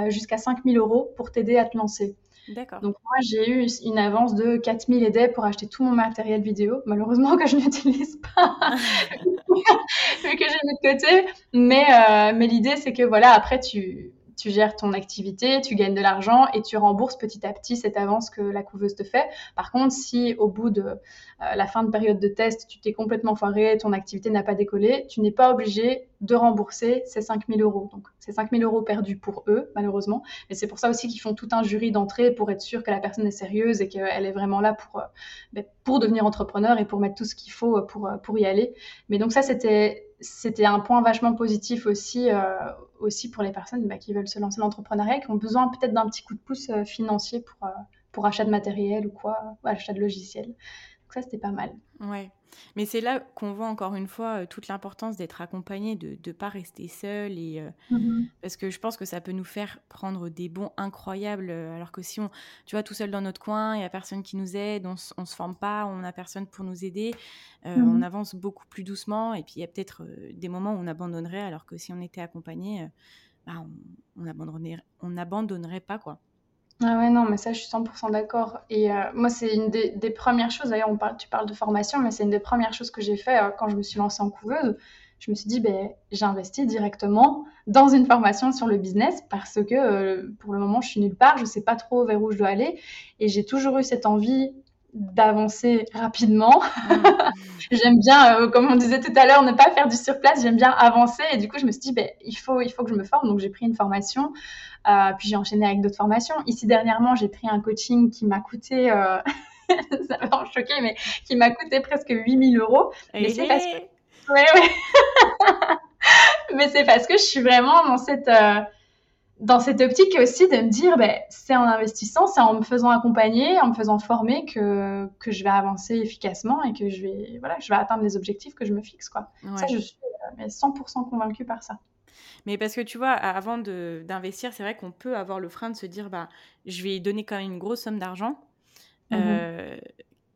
jusqu'à 5000 euros pour t'aider à te lancer. Donc moi, j'ai eu une avance de 4000 aidés pour acheter tout mon matériel vidéo, malheureusement que je n'utilise pas, vu que j'ai mis de côté. Mais, euh, mais l'idée, c'est que voilà, après, tu, tu gères ton activité, tu gagnes de l'argent et tu rembourses petit à petit cette avance que la couveuse te fait. Par contre, si au bout de euh, la fin de période de test, tu t'es complètement foiré, ton activité n'a pas décollé, tu n'es pas obligé de rembourser ces 5000 euros. Donc, c'est 5000 euros perdus pour eux, malheureusement. Et c'est pour ça aussi qu'ils font tout un jury d'entrée pour être sûr que la personne est sérieuse et qu'elle est vraiment là pour, euh, ben, pour devenir entrepreneur et pour mettre tout ce qu'il faut pour, pour y aller. Mais donc ça, c'était c'était un point vachement positif aussi, euh, aussi pour les personnes bah, qui veulent se lancer dans l'entrepreneuriat, qui ont besoin peut-être d'un petit coup de pouce euh, financier pour, euh, pour achat de matériel ou quoi, ou achat de logiciel. ça, c'était pas mal. Ouais. Mais c'est là qu'on voit encore une fois toute l'importance d'être accompagné, de ne pas rester seul. Et, mmh Parce que je pense que ça peut nous faire prendre des bons incroyables. Alors que si on, tu vois, tout seul dans notre coin, il n'y a personne qui nous aide, on ne se forme pas, on n'a personne pour nous aider, on mmh avance beaucoup plus doucement. Et puis il y a peut-être des moments où on abandonnerait, alors que si on était accompagné, bah, on n'abandonnerait on abandonnerait pas, quoi. Ah ouais, non, mais ça, je suis 100% d'accord. Et euh, moi, c'est une des, premières choses, d'ailleurs, parle, tu parles de formation, mais c'est une des premières choses que j'ai fait euh, quand je me suis lancée en couveuse. Je me suis dit, ben, j'investis directement dans une formation sur le business parce que euh, pour le moment, je suis nulle part, je sais pas trop vers où je dois aller. Et j'ai toujours eu cette envie d'avancer rapidement. Mmh. j'aime bien, comme on disait tout à l'heure, ne pas faire du surplace, j'aime bien avancer. Et du coup, je me suis dit, ben, il, faut, il faut que je me forme. Donc, j'ai pris une formation euh, puis j'ai enchaîné avec d'autres formations. Ici, dernièrement, j'ai pris un coaching qui m'a coûté, euh, ça va en choquer, mais qui m'a coûté presque 8000 euros. Mais c'est parce que. Ouais, ouais. mais c'est parce que je suis vraiment dans cette. Euh, dans cette optique aussi de me dire, ben, c'est en investissant, c'est en me faisant accompagner, en me faisant former que, que je vais avancer efficacement et que je vais, voilà, je vais atteindre les objectifs que je me fixe. Quoi. Ça, je suis 100% convaincue par ça. Mais parce que tu vois, avant d'investir, c'est vrai qu'on peut avoir le frein de se dire, bah, je vais donner quand même une grosse somme d'argent. Mmh euh,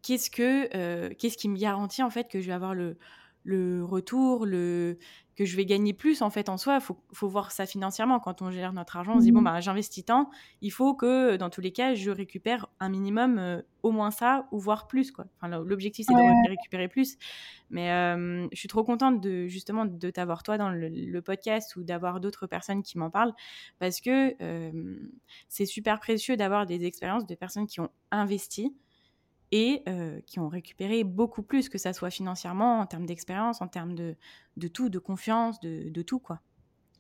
qu'est-ce que, euh, qu'est-ce qui me garantit en fait que je vais avoir le, le retour, le, que je vais gagner plus en fait en soi. Il faut, faut, voir ça financièrement. Quand on gère notre argent, on se dit, bon, mmh bah, j'investis tant, il faut que dans tous les cas, je récupère un minimum, euh, au moins ça, ou voire plus. quoi. Enfin, L'objectif, c'est de récupérer plus. Mais euh, je suis trop contente de justement de t'avoir toi dans le, podcast ou d'avoir d'autres personnes qui m'en parlent parce que euh, c'est super précieux d'avoir des expériences de personnes qui ont investi et euh, qui ont récupéré beaucoup plus, que ça soit financièrement, en termes d'expérience, en termes de, de tout, de confiance, de, de tout, quoi.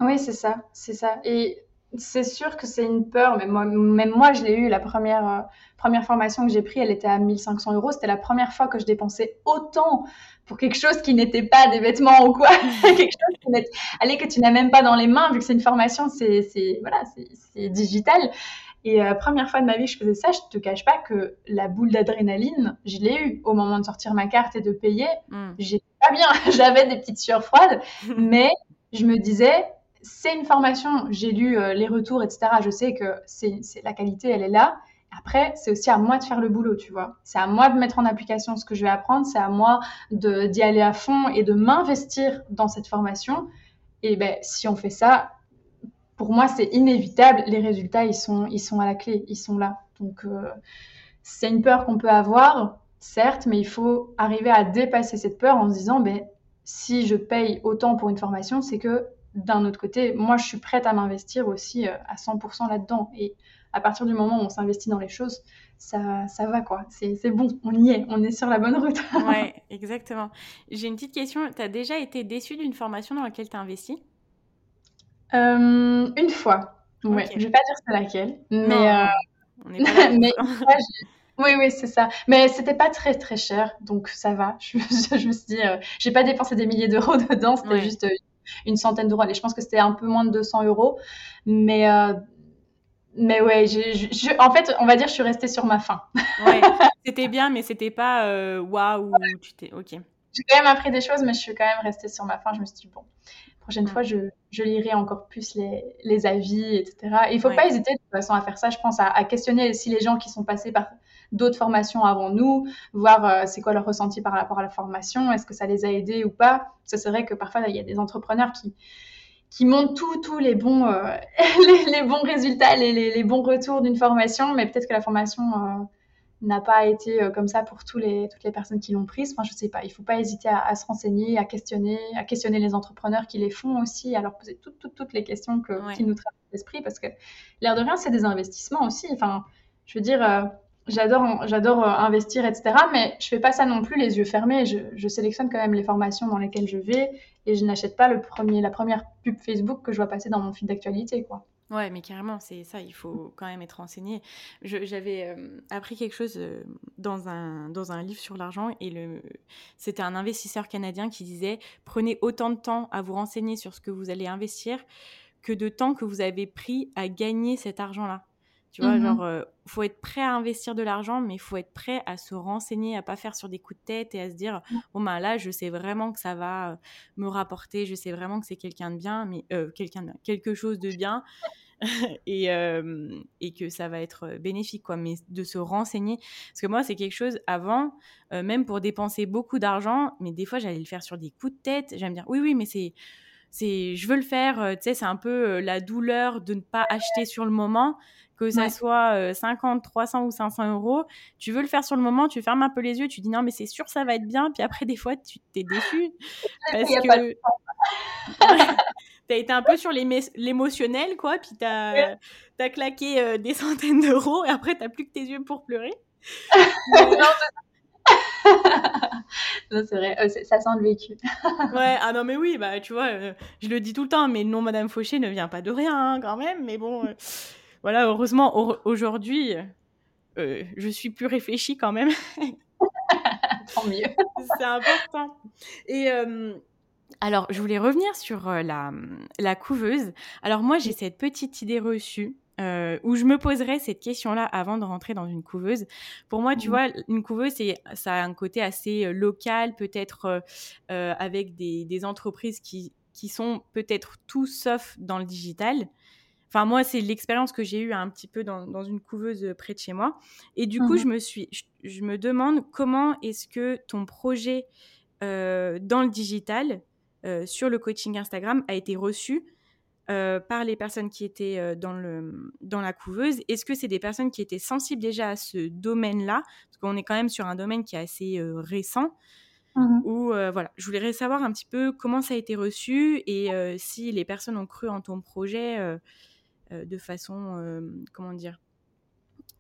Oui, c'est ça, c'est ça. Et c'est sûr que c'est une peur, mais moi, même moi, je l'ai eu, la première, euh, première formation que j'ai prise, elle était à 1500 euros. C'était la première fois que je dépensais autant pour quelque chose qui n'était pas des vêtements ou quoi. quelque chose qui allez, que tu n'as même pas dans les mains, vu que c'est une formation, c'est voilà, c'est digital. Et euh, première fois de ma vie que je faisais ça, je te cache pas que la boule d'adrénaline, je l'ai eue au moment de sortir ma carte et de payer. Mm. J'étais pas bien, j'avais des petites sueurs froides, mais je me disais, c'est une formation, j'ai lu euh, les retours, etc. Je sais que c'est la qualité, elle est là. Après, c'est aussi à moi de faire le boulot, tu vois. C'est à moi de mettre en application ce que je vais apprendre, c'est à moi d'y aller à fond et de m'investir dans cette formation. Et ben, si on fait ça, pour moi, c'est inévitable. Les résultats, ils sont, ils sont à la clé, ils sont là. Donc, euh, c'est une peur qu'on peut avoir, certes, mais il faut arriver à dépasser cette peur en se disant, ben, si je paye autant pour une formation, c'est que d'un autre côté, moi, je suis prête à m'investir aussi euh, à 100% là-dedans. Et à partir du moment où on s'investit dans les choses, ça, ça va, quoi. C'est bon, on y est, on est sur la bonne route. ouais, exactement. J'ai une petite question. Tu as déjà été déçue d'une formation dans laquelle tu as investi? Euh, une fois. Ouais, je vais pas dire c'est laquelle, mais, euh, mais oui, oui, c'est ça. Mais c'était pas très très cher, donc ça va. Je, je me suis dit, euh, j'ai pas dépensé des milliers d'euros dedans, c'était juste une centaine d'euros. Allez, je pense que c'était un peu moins de 200 euros, mais mais ouais, je, en fait, on va dire, je suis restée sur ma faim. ouais, c'était bien, mais c'était pas waouh. tu t'es, ok. J'ai quand même appris des choses, mais je suis quand même restée sur ma faim. Je me suis dit bon, prochaine fois, je, je, lirai encore plus les, les avis, etc. il ne faut pas hésiter de toute façon à faire ça. Je pense à, questionner aussi les gens qui sont passés par d'autres formations avant nous, voir euh, c'est quoi leur ressenti par rapport à la formation, est-ce que ça les a aidés ou pas. C'est vrai que parfois, il y a des entrepreneurs qui qui montrent tous les bons euh, les, bons résultats, les, les, bons retours d'une formation, mais peut-être que la formation euh, n'a pas été euh, comme ça pour tous les, toutes les personnes qui l'ont prise. Enfin, je sais pas. Il faut pas hésiter à, se renseigner, à questionner, à questionner les entrepreneurs qui les font aussi, à leur poser toutes, toutes, toutes les questions que, qui nous traversent l'esprit, parce que l'air de rien, c'est des investissements aussi. Enfin, je veux dire, euh, j'adore, j'adore euh, investir, etc. Mais je fais pas ça non plus les yeux fermés. Je, je, sélectionne quand même les formations dans lesquelles je vais et je n'achète pas le premier, la première pub Facebook que je vois passer dans mon fil d'actualité, quoi. Ouais, mais carrément, c'est ça, il faut quand même être renseigné. J'avais euh, appris quelque chose euh, dans, un, dans un livre sur l'argent et c'était un investisseur canadien qui disait prenez autant de temps à vous renseigner sur ce que vous allez investir que de temps que vous avez pris à gagner cet argent-là. Tu vois, mmh genre, il faut être prêt à investir de l'argent, mais il faut être prêt à se renseigner, à pas faire sur des coups de tête et à se dire, mmh. bon, ben là, je sais vraiment que ça va me rapporter, je sais vraiment que c'est quelqu'un de bien, mais quelqu'un quelque chose de bien. et, et que ça va être bénéfique, quoi. Mais de se renseigner, parce que moi, c'est quelque chose avant, même pour dépenser beaucoup d'argent, mais des fois, j'allais le faire sur des coups de tête. J'allais me dire, oui, oui, mais c'est, c'est, je veux le faire. tu sais, c'est un peu la douleur de ne pas acheter sur le moment. Que ça soit 50, 300 ou 500 euros, tu veux le faire sur le moment, tu fermes un peu les yeux, tu dis non, mais c'est sûr, ça va être bien. Puis après, des fois, tu t'es déçu. parce que t'as été un peu sur l'émotionnel, quoi, puis t'as as claqué euh, des centaines d'euros, et après, t'as plus que tes yeux pour pleurer. non, c'est vrai, euh, ça sent le vécu. ouais, ah non, mais oui, bah, tu vois, euh, je le dis tout le temps, mais nom Madame Fauché ne vient pas de rien, hein, quand même, mais bon, voilà, heureusement, aujourd'hui, je suis plus réfléchie quand même. Tant mieux. c'est important. Et alors, je voulais revenir sur euh, la, la, couveuse. Alors, moi, j'ai cette petite idée reçue euh, où je me poserais cette question-là avant de rentrer dans une couveuse. Pour moi, tu mmh. vois, une couveuse, ça a un côté assez euh, local, peut-être avec des, des, entreprises qui, qui sont peut-être tout sauf dans le digital. Enfin, moi, c'est l'expérience que j'ai eue un petit peu dans, dans, une couveuse près de chez moi. Et du coup, mmh je me suis, je, me demande comment est-ce que ton projet dans le digital euh, sur le coaching Instagram a été reçu euh, par les personnes qui étaient euh, dans, le, dans la couveuse. Est-ce que c'est des personnes qui étaient sensibles déjà à ce domaine-là? Parce qu'on est quand même sur un domaine qui est assez récent. Mmh Ou voilà, je voudrais savoir un petit peu comment ça a été reçu et si les personnes ont cru en ton projet de façon, comment dire,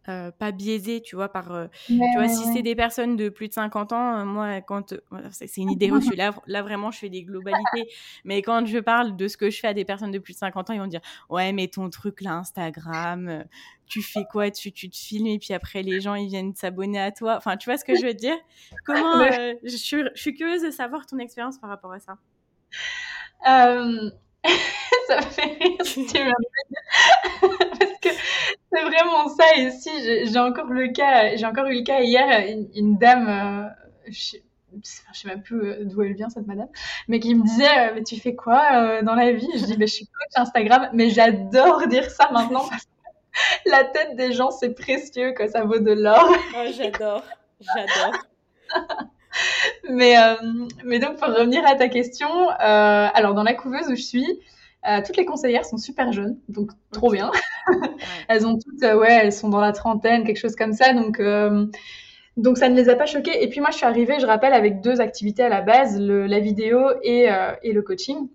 euh, pas biaisé, tu vois, par... Euh, tu vois, si c'est des personnes de plus de 50 ans, euh, moi, quand... c'est une idée reçue. Là, là, vraiment, je fais des globalités. mais quand je parle de ce que je fais à des personnes de plus de 50 ans, ils vont dire, ouais, mais ton truc, là, Instagram, tu fais quoi? Tu, tu te filmes et puis après, les gens, ils viennent s'abonner à toi. Enfin, tu vois ce que je veux dire? Comment... je, suis, je, suis, curieuse de savoir ton expérience par rapport à ça. ça fait rire, c'est vraiment ça. ici j'ai encore le cas, j'ai encore eu le cas hier, une, dame, euh, je, ne sais même plus euh, d'où elle vient cette madame, mais qui me disait, euh, mais tu fais quoi dans la vie? Je dis, mais je suis coach Instagram, mais j'adore dire ça maintenant parce que la tête des gens c'est précieux, que ça vaut de l'or. Oh, j'adore, j'adore. mais, mais donc pour revenir à ta question, alors dans la couveuse où je suis, euh, toutes les conseillères sont super jeunes, donc trop bien. elles ont toutes, euh, ouais, elles sont dans la trentaine, quelque chose comme ça, donc euh, donc ça ne les a pas choquées. Et puis moi, je suis arrivée, je rappelle, avec deux activités à la base, la vidéo et, et, le coaching.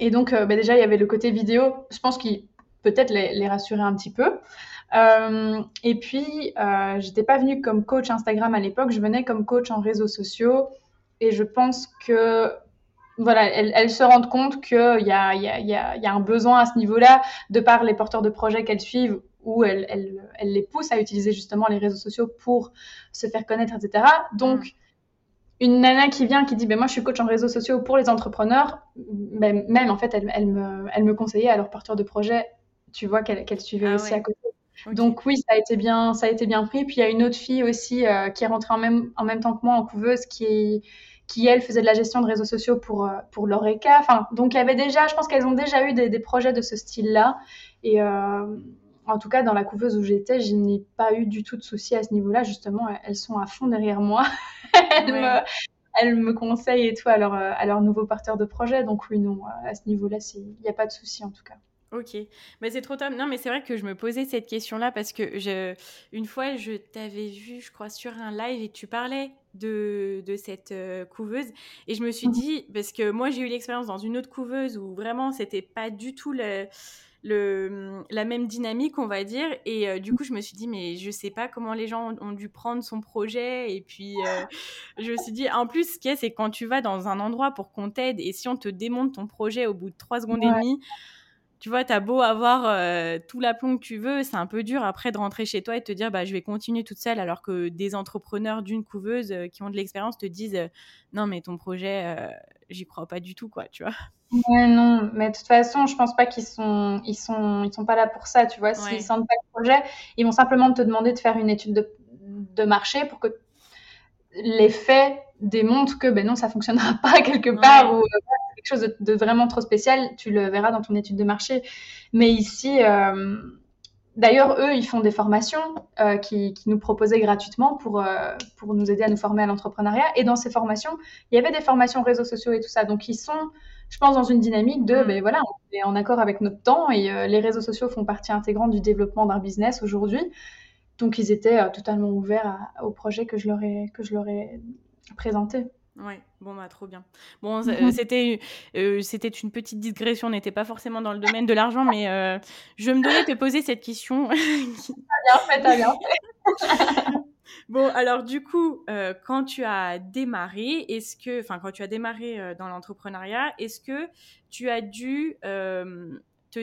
Et donc bah, déjà, il y avait le côté vidéo, je pense qu'il peut-être les, les, rassurer un petit peu. et puis, j'étais pas venue comme coach Instagram à l'époque, je venais comme coach en réseaux sociaux. Et je pense que voilà, elles, se rendent compte qu'il y a, y, a, y, a, y a, un besoin à ce niveau-là, de par les porteurs de projets qu'elles suivent, où elles, elles, elles, les poussent à utiliser justement les réseaux sociaux pour se faire connaître, etc. Donc, mm. une nana qui vient, qui dit, ben moi je suis coach en réseaux sociaux pour les entrepreneurs, ben, même en fait, elle, elle, me, elle me conseillait à leurs porteurs de projets, tu vois, qu'elle suivait ah aussi à côté. Donc oui, ça a été bien, ça a été bien pris. Puis il y a une autre fille aussi euh, qui est rentrée en même, en même temps que moi en couveuse, qui est qui elles faisaient de la gestion de réseaux sociaux pour euh, pour l'Oreca. Enfin, donc il y avait déjà, je pense qu'elles ont déjà eu des, des projets de ce style-là. Et euh, en tout cas, dans la couveuse où j'étais, je n'ai pas eu du tout de soucis à ce niveau-là. Justement, elles sont à fond derrière moi. elles, me, elles, me, conseillent et tout à leur, à leur nouveau porteur de projet. Donc oui, non, à ce niveau-là, il n'y a pas de souci en tout cas. Ok, mais c'est trop top. Non, mais c'est vrai que je me posais cette question-là parce que je, une fois, je t'avais vu, je crois, sur un live et tu parlais de, de cette euh, couveuse et je me suis mmh. dit parce que moi j'ai eu l'expérience dans une autre couveuse où vraiment c'était pas du tout le, le, la même dynamique, on va dire. Et euh, du coup, je me suis dit, mais je sais pas comment les gens ont, dû prendre son projet. Et puis, euh, je me suis dit, en plus, ce qu'il y a, c'est quand tu vas dans un endroit pour qu'on t'aide et si on te démonte ton projet au bout de trois secondes et demie tu vois, t'as beau avoir euh, tout l'aplomb que tu veux, c'est un peu dur après de rentrer chez toi et de te dire, bah, je vais continuer toute seule, alors que des entrepreneurs d'une couveuse euh, qui ont de l'expérience te disent, euh, non, mais ton projet, j'y crois pas du tout, quoi, tu vois. Ouais, non, mais de toute façon, je pense pas qu'ils sont, ils sont, ils sont pas là pour ça, tu vois. S'ils sentent pas le projet, ils vont simplement te demander de faire une étude de, de marché pour que les faits démontrent que, ben non, ça fonctionnera pas quelque part ou quelque chose de, vraiment trop spécial, tu le verras dans ton étude de marché. Mais ici, euh, d'ailleurs, eux, ils font des formations euh, qui, nous proposaient gratuitement pour, euh, pour nous aider à nous former à l'entrepreneuriat. Et dans ces formations, il y avait des formations réseaux sociaux et tout ça. Donc, ils sont, je pense, dans une dynamique de, mm. ben voilà, on est en accord avec notre temps et les réseaux sociaux font partie intégrante du développement d'un business aujourd'hui. Donc, ils étaient totalement ouverts au projet que je leur ai, que je leur ai présenté. Ouais, bon bah trop bien. Bon, c'était euh, c'était une petite digression, on n'était pas forcément dans le domaine de l'argent, mais euh, je me devais te poser cette question. bien fait, bien bon, alors du coup, euh, quand tu as démarré, est-ce que, enfin quand tu as démarré dans l'entrepreneuriat, est-ce que tu as dû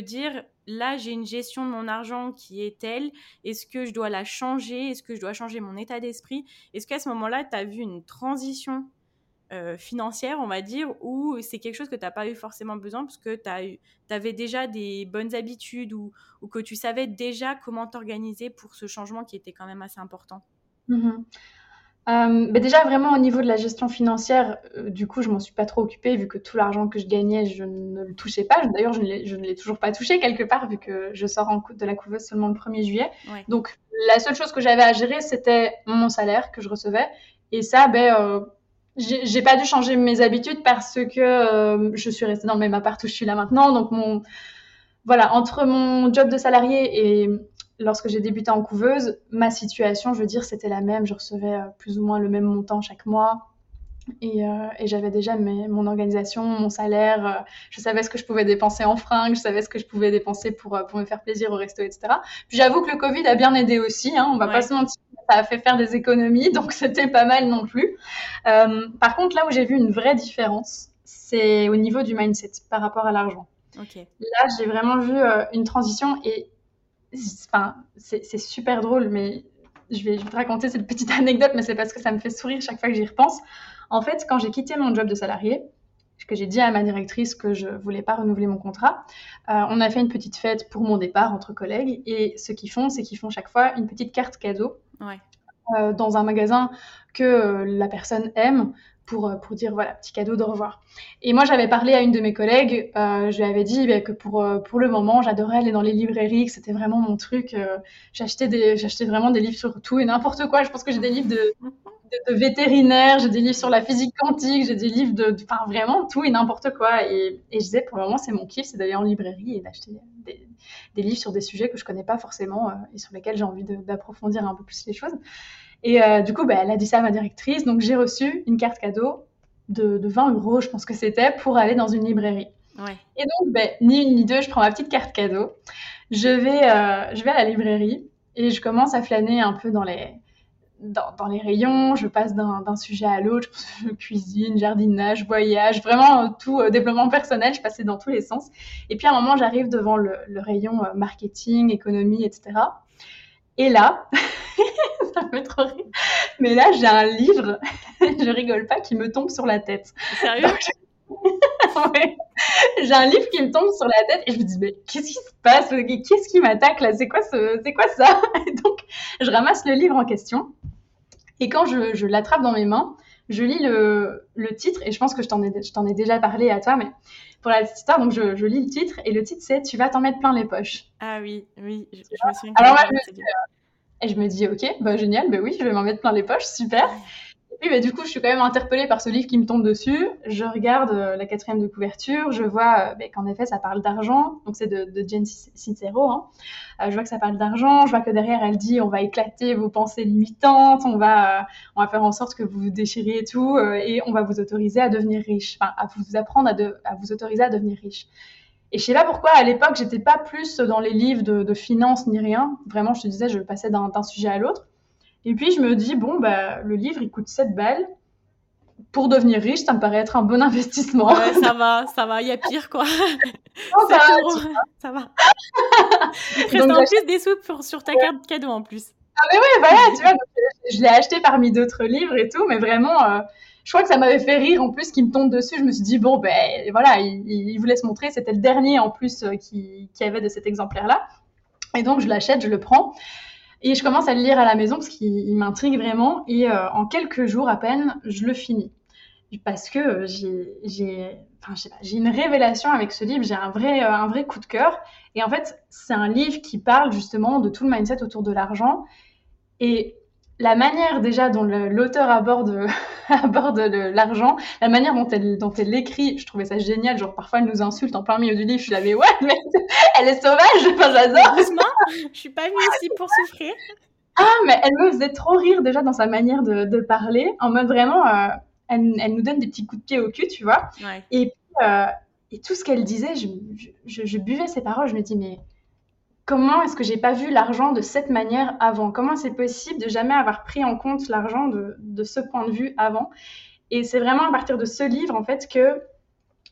dire là j'ai une gestion de mon argent qui est telle, est-ce que je dois la changer, est-ce que je dois changer mon état d'esprit? Est-ce qu'à ce, moment-là, tu as vu une transition euh, financière, on va dire, ou c'est quelque chose que tu n'as pas eu forcément besoin parce que tu avais déjà des bonnes habitudes ou, que tu savais déjà comment t'organiser pour ce changement qui était quand même assez important? Mmh euh, déjà, vraiment au niveau de la gestion financière, euh, du coup, je m'en suis pas trop occupée vu que tout l'argent que je gagnais, je ne le touchais pas. D'ailleurs, je ne l'ai toujours pas touché quelque part vu que je sors en de la couveuse seulement le 1er juillet. Donc, la seule chose que j'avais à gérer, c'était mon salaire que je recevais. Et ça, ben, j'ai pas dû changer mes habitudes parce que euh, je suis restée dans le même appart où je suis là maintenant. Donc, mon, voilà, entre mon job de salarié et lorsque j'ai débuté en couveuse, ma situation, je veux dire, c'était la même. Je recevais euh, plus ou moins le même montant chaque mois. Et, euh, et j'avais déjà mes, mon organisation, mon salaire. Euh, je savais ce que je pouvais dépenser en fringues, je savais ce que je pouvais dépenser pour, pour me faire plaisir au resto, etc. Puis j'avoue que le Covid a bien aidé aussi. Hein, on va pas se mentir ça a fait faire des économies, donc c'était pas mal non plus. Euh, par contre, là où j'ai vu une vraie différence, c'est au niveau du mindset par rapport à l'argent. Là, j'ai vraiment vu une transition et enfin, c'est super drôle, mais je vais, te raconter cette petite anecdote, mais c'est parce que ça me fait sourire chaque fois que j'y repense. En fait, quand j'ai quitté mon job de salarié, que j'ai dit à ma directrice que je voulais pas renouveler mon contrat, euh, on a fait une petite fête pour mon départ entre collègues. Et ce qu'ils font, c'est qu'ils font chaque fois une petite carte cadeau euh, dans un magasin que euh, la personne aime pour, euh, pour dire voilà, petit cadeau de revoir. Et moi, j'avais parlé à une de mes collègues, je lui avais dit bah, que pour, pour le moment, j'adorais aller dans les librairies, que c'était vraiment mon truc. j'achetais, j'achetais vraiment des livres sur tout et n'importe quoi. Je pense que j'ai des livres de, de, vétérinaire, j'ai des livres sur la physique quantique, j'ai des livres de, enfin vraiment tout et n'importe quoi. Et, et, je disais, pour le moment, c'est mon kiff, c'est d'aller en librairie et d'acheter des, des, livres sur des sujets que je connais pas forcément euh, et sur lesquels j'ai envie d'approfondir un peu plus les choses. Et euh, du coup, bah, elle a dit ça à ma directrice, donc j'ai reçu une carte cadeau de, de 20 euros, je pense que c'était, pour aller dans une librairie. Et donc, bah, ni une ni deux, je prends ma petite carte cadeau, je vais, euh, je vais à la librairie et je commence à flâner un peu dans les, dans, les rayons, je passe d'un sujet à l'autre, cuisine, jardinage, voyage, vraiment euh, tout euh, développement personnel, je passais dans tous les sens. Et puis à un moment, j'arrive devant le, rayon euh, marketing, économie, etc. Et là, ça me fait trop rire, mais là j'ai un livre, je rigole pas, qui me tombe sur la tête. Sérieux? ouais. J'ai un livre qui me tombe sur la tête et je me dis mais qu'est-ce qui se passe? Qu'est-ce qui m'attaque là? C'est quoi ce c'est quoi ça? Et Donc je ramasse le livre en question et quand je, je l'attrape dans mes mains, je lis le, le, titre, et je pense que je t'en ai, ai déjà parlé à toi, mais pour la petite histoire, donc je, je, lis le titre, et le titre c'est Tu vas t'en mettre plein les poches. Ah oui, oui, je, me souviens. Alors moi, je me, dis, euh, et je me dis, ok, bah génial, bah oui, je vais m'en mettre plein les poches, super. Et puis, du coup, je suis quand même interpellée par ce livre qui me tombe dessus. Je regarde euh, la quatrième de couverture. Je vois euh, bah, qu'en effet, ça parle d'argent. Donc, c'est de, de Jen Sincero. Hein. Euh, je vois que ça parle d'argent. Je vois que derrière, elle dit on va éclater vos pensées limitantes. On va, on va faire en sorte que vous vous déchiriez tout. et on va vous autoriser à devenir riche. Enfin, à vous apprendre à, à vous autoriser à devenir riche. Et je sais pas pourquoi, à l'époque, j'étais pas plus dans les livres de, de finance ni rien. Vraiment, je te disais, je passais d'un sujet à l'autre. Et puis je me dis, bon, bah, le livre, il coûte 7 balles. pour devenir riche, ça me paraît être un bon investissement. Ouais, ça va, ça va, il y a pire quoi. Non, ça va, ça va. Reste en plus des sous pour, sur ta carte cadeau en plus. Ah mais ouais, voilà, tu vois, donc, euh, je l'ai acheté parmi d'autres livres et tout, mais vraiment, euh, je crois que ça m'avait fait rire en plus qu'il me tombe dessus. Je me suis dit, bon, ben voilà, il, il voulait se montrer, c'était le dernier en plus euh, qui, qui avait de cet exemplaire-là. Et donc, je l'achète, je le prends. Et je commence à le lire à la maison parce qu'il il m'intrigue vraiment. Et euh, en quelques jours à peine, je le finis. Parce que j'ai une révélation avec ce livre, j'ai un vrai, euh, un vrai coup de cœur. Et en fait, c'est un livre qui parle justement de tout le mindset autour de l'argent. Et la manière déjà dont l'auteur aborde, l'argent, la manière dont elle, dont elle l'écrit, je trouvais ça génial. Genre, parfois, elle nous insulte en plein milieu du livre. Je suis là, mais ouais, mais elle est sauvage. Enfin, j'adore. Doucement, je suis pas venue ici pour souffrir. Ah, mais elle me faisait trop rire déjà dans sa manière de, de parler. En mode vraiment, euh, elle, elle nous donne des petits coups de pied au cul, tu vois. Ouais. Et, puis, euh, et tout ce qu'elle disait, je- je buvais ses paroles. Je me dis, mais comment est-ce que j'ai pas vu l'argent de cette manière avant? Comment c'est possible de jamais avoir pris en compte l'argent de, de ce point de vue avant? Et c'est vraiment à partir de ce livre, en fait, que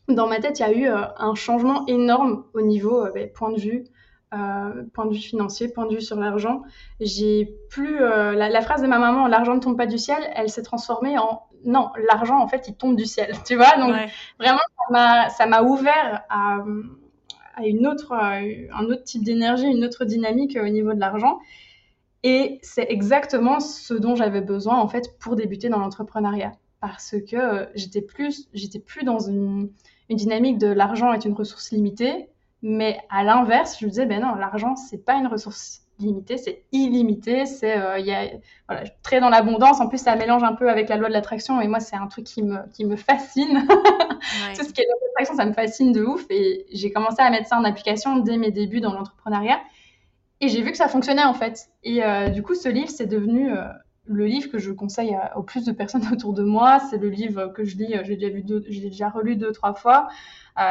dans ma tête, il y a eu euh, un changement énorme au niveau euh, ben, point de vue. euh, point de vue financier, point de vue sur l'argent. J'ai plus euh, la, la phrase de ma maman, l'argent ne tombe pas du ciel, elle s'est transformée en non, l'argent en fait il tombe du ciel, tu vois? Donc Ouais. vraiment ça m'a ça m'a ouvert à, à un autre type d'énergie, une autre dynamique euh, au niveau de l'argent. Et c'est exactement ce dont j'avais besoin en fait pour débuter dans l'entrepreneuriat parce que euh, j'étais plus j'étais plus dans une, une dynamique de l'argent est une ressource limitée, mais à l'inverse, je me disais ben non, l'argent c'est pas une ressource limitée, c'est illimité, c'est euh, voilà, très dans l'abondance, en plus ça mélange un peu avec la loi de l'attraction et moi c'est un truc qui me qui me fascine. Ouais. Tout ce qui est loi de l'attraction, ça me fascine de ouf et j'ai commencé à mettre ça en application dès mes débuts dans l'entrepreneuriat. Et j'ai vu que ça fonctionnait en fait. Et euh, du coup, ce livre, c'est devenu euh, le livre que je conseille à- au plus de personnes autour de moi. C'est le livre que je lis, j'ai déjà, lu deux- j'ai déjà relu deux, trois fois.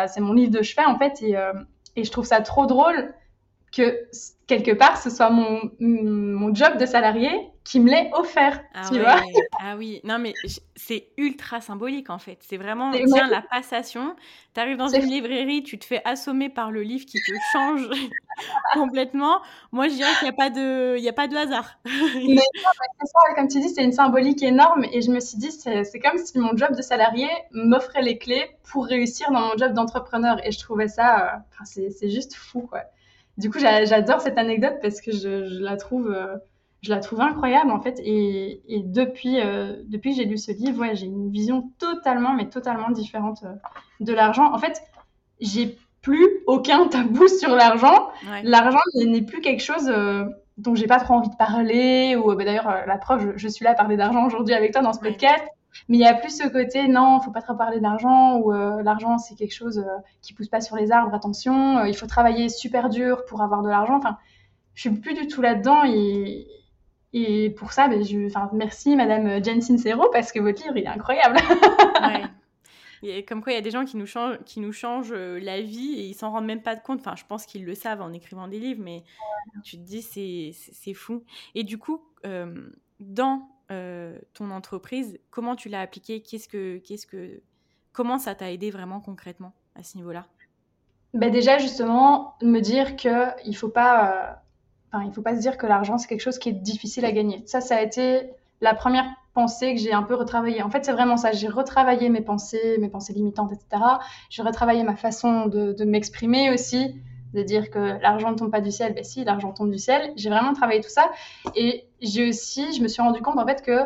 C'est mon livre de chevet en fait. Et, et je trouve ça trop drôle que quelque part, ce soit mon, mon job de salarié qui me l'ait offert. Ah tu ouais. vois Ah oui, non mais c'est ultra symbolique en fait. C'est vraiment, tiens, la passation. T'arrives dans C'est une librairie, tu te fais assommer par le livre qui te change complètement. Moi, je dirais qu'il n'y a pas de, il y a pas de hasard. Mais ça, comme tu dis, c'est une symbolique énorme. Et je me suis dit, c'est comme si mon job de salarié m'offrait les clés pour réussir dans mon job d'entrepreneur. Et je trouvais ça, euh, c'est juste fou, quoi. Du coup, j'a- j'adore cette anecdote parce que je, je la trouve, euh, je la trouve incroyable, en fait. Et, et depuis, euh, depuis que j'ai lu ce livre, ouais, j'ai une vision totalement, mais totalement différente euh, de l'argent. En fait, j'ai plus aucun tabou sur l'argent Ouais. l'argent n'est plus quelque chose euh, dont j'ai pas trop envie de parler ou bah, d'ailleurs la preuve je, je suis là à parler d'argent aujourd'hui avec toi dans ce Ouais. Mais il y a plus ce côté non faut pas trop parler d'argent ou euh, l'argent c'est quelque chose euh, qui pousse pas sur les arbres attention euh, il faut travailler super dur pour avoir de l'argent enfin je suis plus du tout là-dedans et et pour ça ben, je enfin merci madame Jen Sincero parce que votre livre il est incroyable Ouais. Et comme quoi, il y a des gens qui nous changent, qui nous changent euh, la vie et ils s'en rendent même pas compte. Enfin, je pense qu'ils le savent en écrivant des livres, mais tu te dis, c'est fou. Et du coup, dans euh, ton entreprise, comment tu l'as appliqué Qu'est-ce que, qu'est-ce que, comment ça t'a aidé vraiment concrètement à ce niveau-là? Ben déjà justement me dire que il faut pas euh, il faut pas se dire que l'argent c'est quelque chose qui est difficile à gagner. Ça ça a été la première pensée que j'ai un peu retravaillée. En fait, c'est vraiment ça, j'ai retravaillé mes pensées, mes pensées limitantes, etc. J'ai retravaillé ma façon de m'exprimer aussi, de dire que l'argent ne tombe pas du ciel. Ben si, l'argent tombe du ciel. J'ai vraiment travaillé tout ça et j'ai aussi je me suis rendu compte en fait que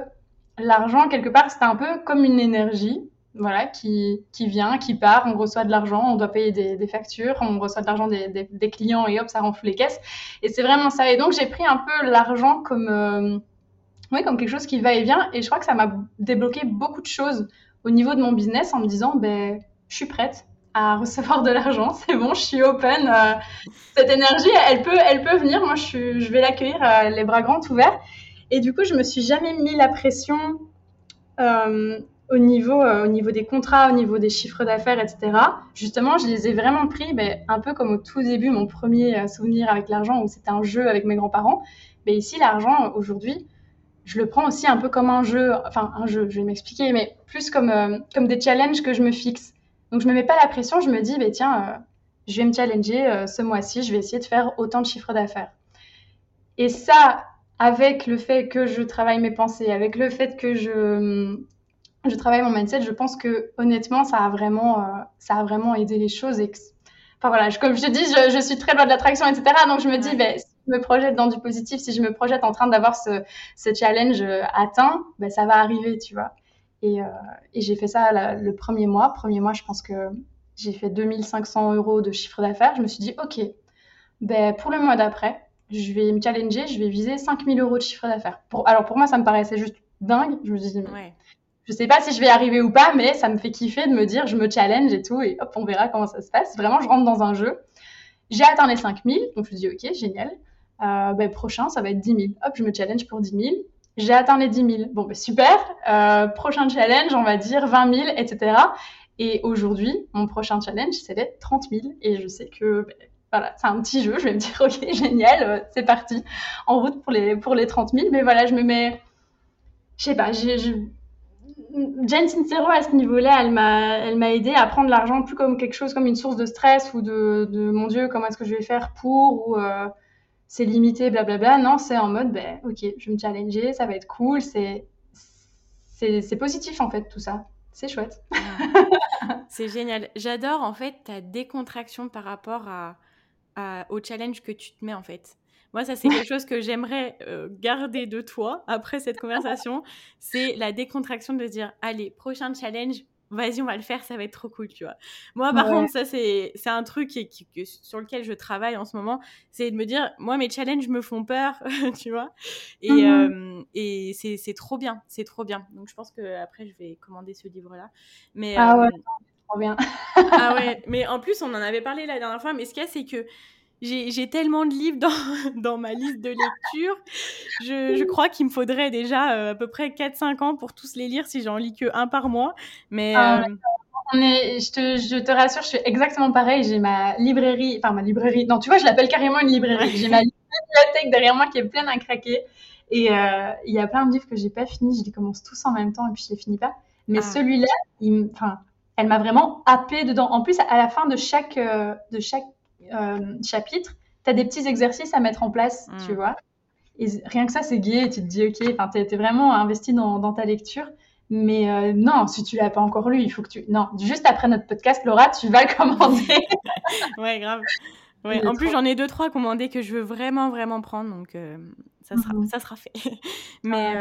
l'argent quelque part c'était un peu comme une énergie voilà, qui, qui vient, qui part, on reçoit de l'argent, on doit payer des, factures, on reçoit de l'argent des, des, clients et hop, ça renfle les caisses. Et c'est vraiment ça. Et donc j'ai pris un peu l'argent comme, euh, ouais, comme quelque chose qui va et vient. Et je crois que ça m'a débloqué beaucoup de choses au niveau de mon business en me disant, ben, je suis prête à recevoir de l'argent, c'est bon, je suis open. euh, cette énergie, elle peut, elle peut venir. Moi, je, suis, je vais l'accueillir euh, les bras grands ouverts. Et du coup, je me suis jamais mis la pression. Euh, au niveau, au niveau des contrats, au niveau des chiffres d'affaires, etc. Justement, je les ai vraiment pris ben, un peu comme au tout début, mon premier souvenir avec l'argent, où c'était un jeu avec mes grands-parents. Mais ici, l'argent, aujourd'hui, je le prends aussi un peu comme un jeu, enfin un jeu, je vais m'expliquer, mais plus comme, comme des challenges que je me fixe. Donc je me mets pas la pression, je me dis, bah, tiens, euh, je vais me challenger euh, ce mois-ci, je vais essayer de faire autant de chiffres d'affaires. Et ça, avec le fait que je travaille mes pensées, avec le fait que je, je travaille mon mindset, je pense que honnêtement, ça a vraiment, ça a vraiment aidé les choses. Et enfin voilà, comme je te dis, je, suis très loin de l'attraction, etc. Donc je me dis, ben, me projette dans du positif, si je me projette en train d'avoir ce, ce, challenge euh, atteint, ben, ça va arriver, tu vois. Et, euh, et j'ai fait ça le premier mois. Premier mois, je pense que j'ai fait 2500 euros de chiffre d'affaires. Je me suis dit, OK, ben, pour le mois d'après, je vais me challenger, je vais viser 5000 euros de chiffre d'affaires. Pour, alors pour moi, ça me paraissait juste dingue. Je me suis dit, ouais. je sais pas si je vais arriver ou pas, mais ça me fait kiffer de me dire, je me challenge et tout, et hop, on verra comment ça se passe. Vraiment, je rentre dans un jeu. J'ai atteint les 5000, donc je me dis, OK, génial. Euh, ben, prochain, ça va être 10 000. Hop, je me challenge pour 10 000. J'ai atteint les 10 000. Bon, ben, super. Euh, prochain challenge, on va dire 20 000, etc. Et aujourd'hui, mon prochain challenge, c'est les 30 000. Et je sais que ben, voilà, c'est un petit jeu. Je vais me dire, ok, génial, euh, c'est parti. En route pour les, pour les 30 000. Mais voilà, je me mets. Je sais pas, j'ai. Jane Sincero, à ce niveau-là, elle m'a, elle m'a aidé à prendre l'argent plus comme quelque chose, comme une source de stress ou de, de mon Dieu, comment est-ce que je vais faire pour ou euh, c'est limité, blablabla. Non, c'est en mode, ben, ok, je vais me challenger, ça va être cool, c'est, positif en fait tout ça. C'est chouette. c'est génial. J'adore en fait ta décontraction par rapport à, au challenge que tu te mets en fait. Moi, ça, c'est quelque chose que j'aimerais euh, garder de toi après cette conversation. C'est la décontraction de dire, allez, prochain challenge, vas-y, on va le faire, ça va être trop cool, tu vois. Moi, par contre, ça, c'est un truc qui, sur lequel je travaille en ce moment, c'est de me dire, moi, mes challenges me font peur, tu vois. Et, et c'est trop bien, c'est trop bien. Donc, je pense que après je vais commander ce livre-là. Mais, ah ouais, trop bien. ah ouais, mais en plus, on en avait parlé la dernière fois, mais ce qu'il y a, c'est que j'ai tellement de livres dans, dans, ma liste de lecture. Je, je crois qu'il me faudrait déjà euh, à peu près 4-5 ans pour tous les lire si j'en lis que un par mois. Mais ah, euh, on est, je, te, je te rassure, je suis exactement pareil. J'ai ma librairie, enfin ma librairie. Non, tu vois, je l'appelle carrément une librairie. J'ai ma bibliothèque derrière moi qui est pleine à craquer. Et euh, il y a plein de livres que j'ai pas fini. Je les commence tous en même temps et puis je les finis pas. Mais ah. celui-là, enfin, elle m'a vraiment happé dedans. En plus, à la fin de chaque, de chaque chapitre, tu as des petits exercices à mettre en place, tu mm. vois. Et rien que ça, c'est gai. tu te dis, OK, tu es, vraiment investi dans, ta lecture. Mais euh, non, si tu l'as pas encore lu, il faut que tu. Non, juste après notre podcast, Laura, tu vas le commander. ouais, grave. Ouais. En plus, j'en ai deux, trois commandés que je veux vraiment, vraiment prendre. Donc, euh, ça, sera, mm-hmm. ça sera fait. Mais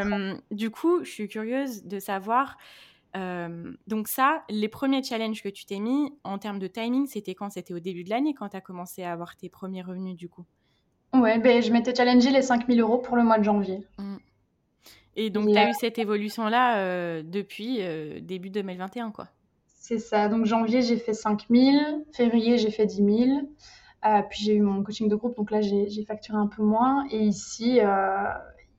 du coup, je suis curieuse de savoir euh, donc ça, les premiers challenges que tu t'es mis en termes de timing, c'était quand? C'était au début de l'année quand tu as commencé à avoir tes premiers revenus du coup? Ouais, ben, je m'étais challengé les 5000 euros pour le mois de janvier. Mmh. Et donc, tu as eu cette évolution-là euh, depuis euh, début 2021, quoi. C'est ça. Donc, janvier, j'ai fait 5000. Février, j'ai fait 10 000. puis, j'ai eu mon coaching de groupe. Donc là, j'ai facturé un peu moins. Et ici,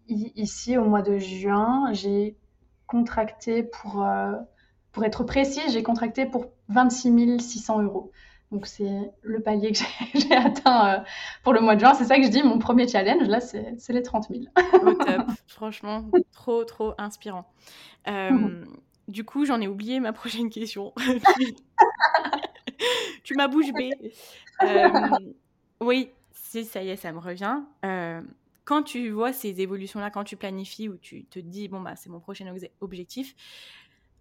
ici au mois de juin, j'ai contracté pour, euh, pour être précis, j'ai contracté pour 26 600 euros. Donc c'est le palier que j'ai atteint euh, pour le mois de juin. C'est ça que je dis, mon premier challenge, là, c'est les 30 000. Au top, franchement, trop, trop inspirant. Euh, du coup, j'en ai oublié ma prochaine question. tu m'as bouche bée. oui, ça y est, ça me revient quand tu vois ces évolutions-là, quand tu planifies ou tu te dis, bon, bah, c'est mon prochain objectif,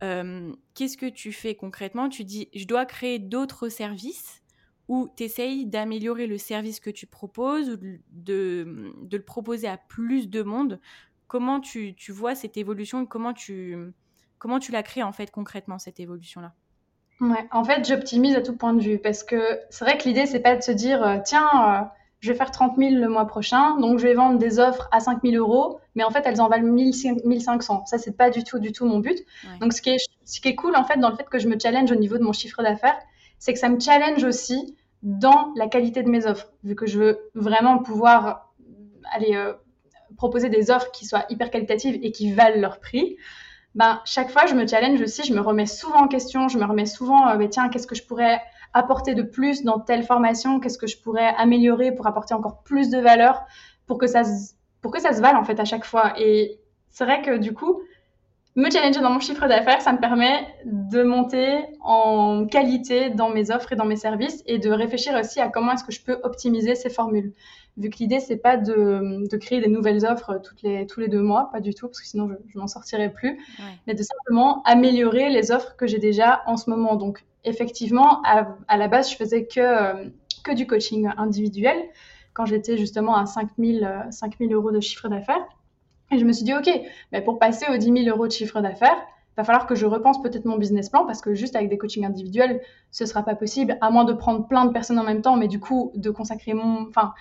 euh, qu'est-ce que tu fais concrètement? Tu dis, je dois créer d'autres services ou tu essayes d'améliorer le service que tu proposes ou de, le proposer à plus de monde? Comment tu, vois cette évolution et comment tu, comment tu la crées en fait concrètement, cette évolution-là? Ouais, en fait, j'optimise à tout point de vue parce que c'est vrai que l'idée, c'est pas de se dire, euh, tiens, euh, je vais faire 30 000 le mois prochain, donc je vais vendre des offres à 5 000 euros, mais en fait, elles en valent 1 500. Ça, c'est pas du tout, du tout mon but. Donc, ce qui, est, ce qui est cool, en fait, dans le fait que je me challenge au niveau de mon chiffre d'affaires, c'est que ça me challenge aussi dans la qualité de mes offres, vu que je veux vraiment pouvoir aller euh, proposer des offres qui soient hyper qualitatives et qui valent leur prix. Ben, chaque fois, je me challenge aussi, je me remets souvent en question, je me remets souvent, euh, ben, tiens, qu'est-ce que je pourrais apporter de plus dans telle formation Qu'est-ce que je pourrais améliorer pour apporter encore plus de valeur pour que ça se, pour que ça se vale en fait à chaque fois Et c'est vrai que du coup, me challenger dans mon chiffre d'affaires, ça me permet de monter en qualité dans mes offres et dans mes services et de réfléchir aussi à comment est-ce que je peux optimiser ces formules. Vu que l'idée, c'est pas de, de, créer des nouvelles offres toutes les, tous les deux mois, pas du tout, parce que sinon je, je m'en sortirais plus, mais de simplement améliorer les offres que j'ai déjà en ce moment. Donc, effectivement, à, à la base, je faisais que, euh, que du coaching individuel quand j'étais justement à 5000 5000 euros de chiffre d'affaires. Et je me suis dit, OK, mais pour passer aux 10 000 euros de chiffre d'affaires, il va falloir que je repense peut-être mon business plan parce que juste avec des coachings individuels, ce sera pas possible, à moins de prendre plein de personnes en même temps, mais du coup, de consacrer mon. Enfin,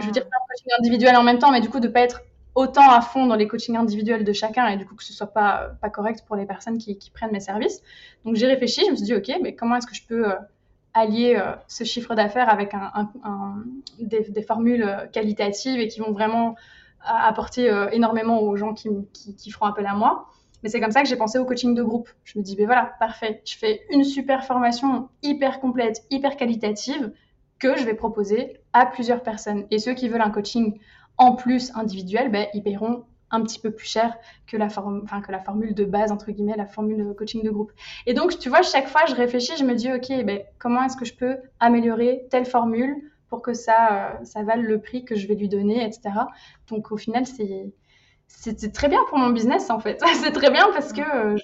je veux dire, plein de coachings individuels en même temps, mais du coup, de pas être autant à fond dans les coachings individuels de chacun et du coup que ce soit pas, pas correct pour les personnes qui, prennent mes services. Donc j'ai réfléchi, je me suis dit, OK, mais comment est-ce que je peux euh, allier euh, ce chiffre d'affaires avec des, formules euh, qualitatives et qui vont vraiment apporter euh, énormément aux gens qui, qui, feront appel à moi. Mais c'est comme ça que j'ai pensé au coaching de groupe. Je me dis, ben voilà, parfait, je fais une super formation hyper complète, hyper qualitative que je vais proposer à plusieurs personnes. Et ceux qui veulent un coaching en plus individuel, ben, ils paieront un petit peu plus cher que la, formule de base, entre guillemets, la formule de coaching de groupe. Et donc, tu vois, chaque fois, je réfléchis, je me dis, OK, ben, comment est-ce que je peux améliorer telle formule pour que ça, euh, vale le prix que je vais lui donner, etc. Donc au final, c'est très bien pour mon business en fait. c'est très bien parce que euh,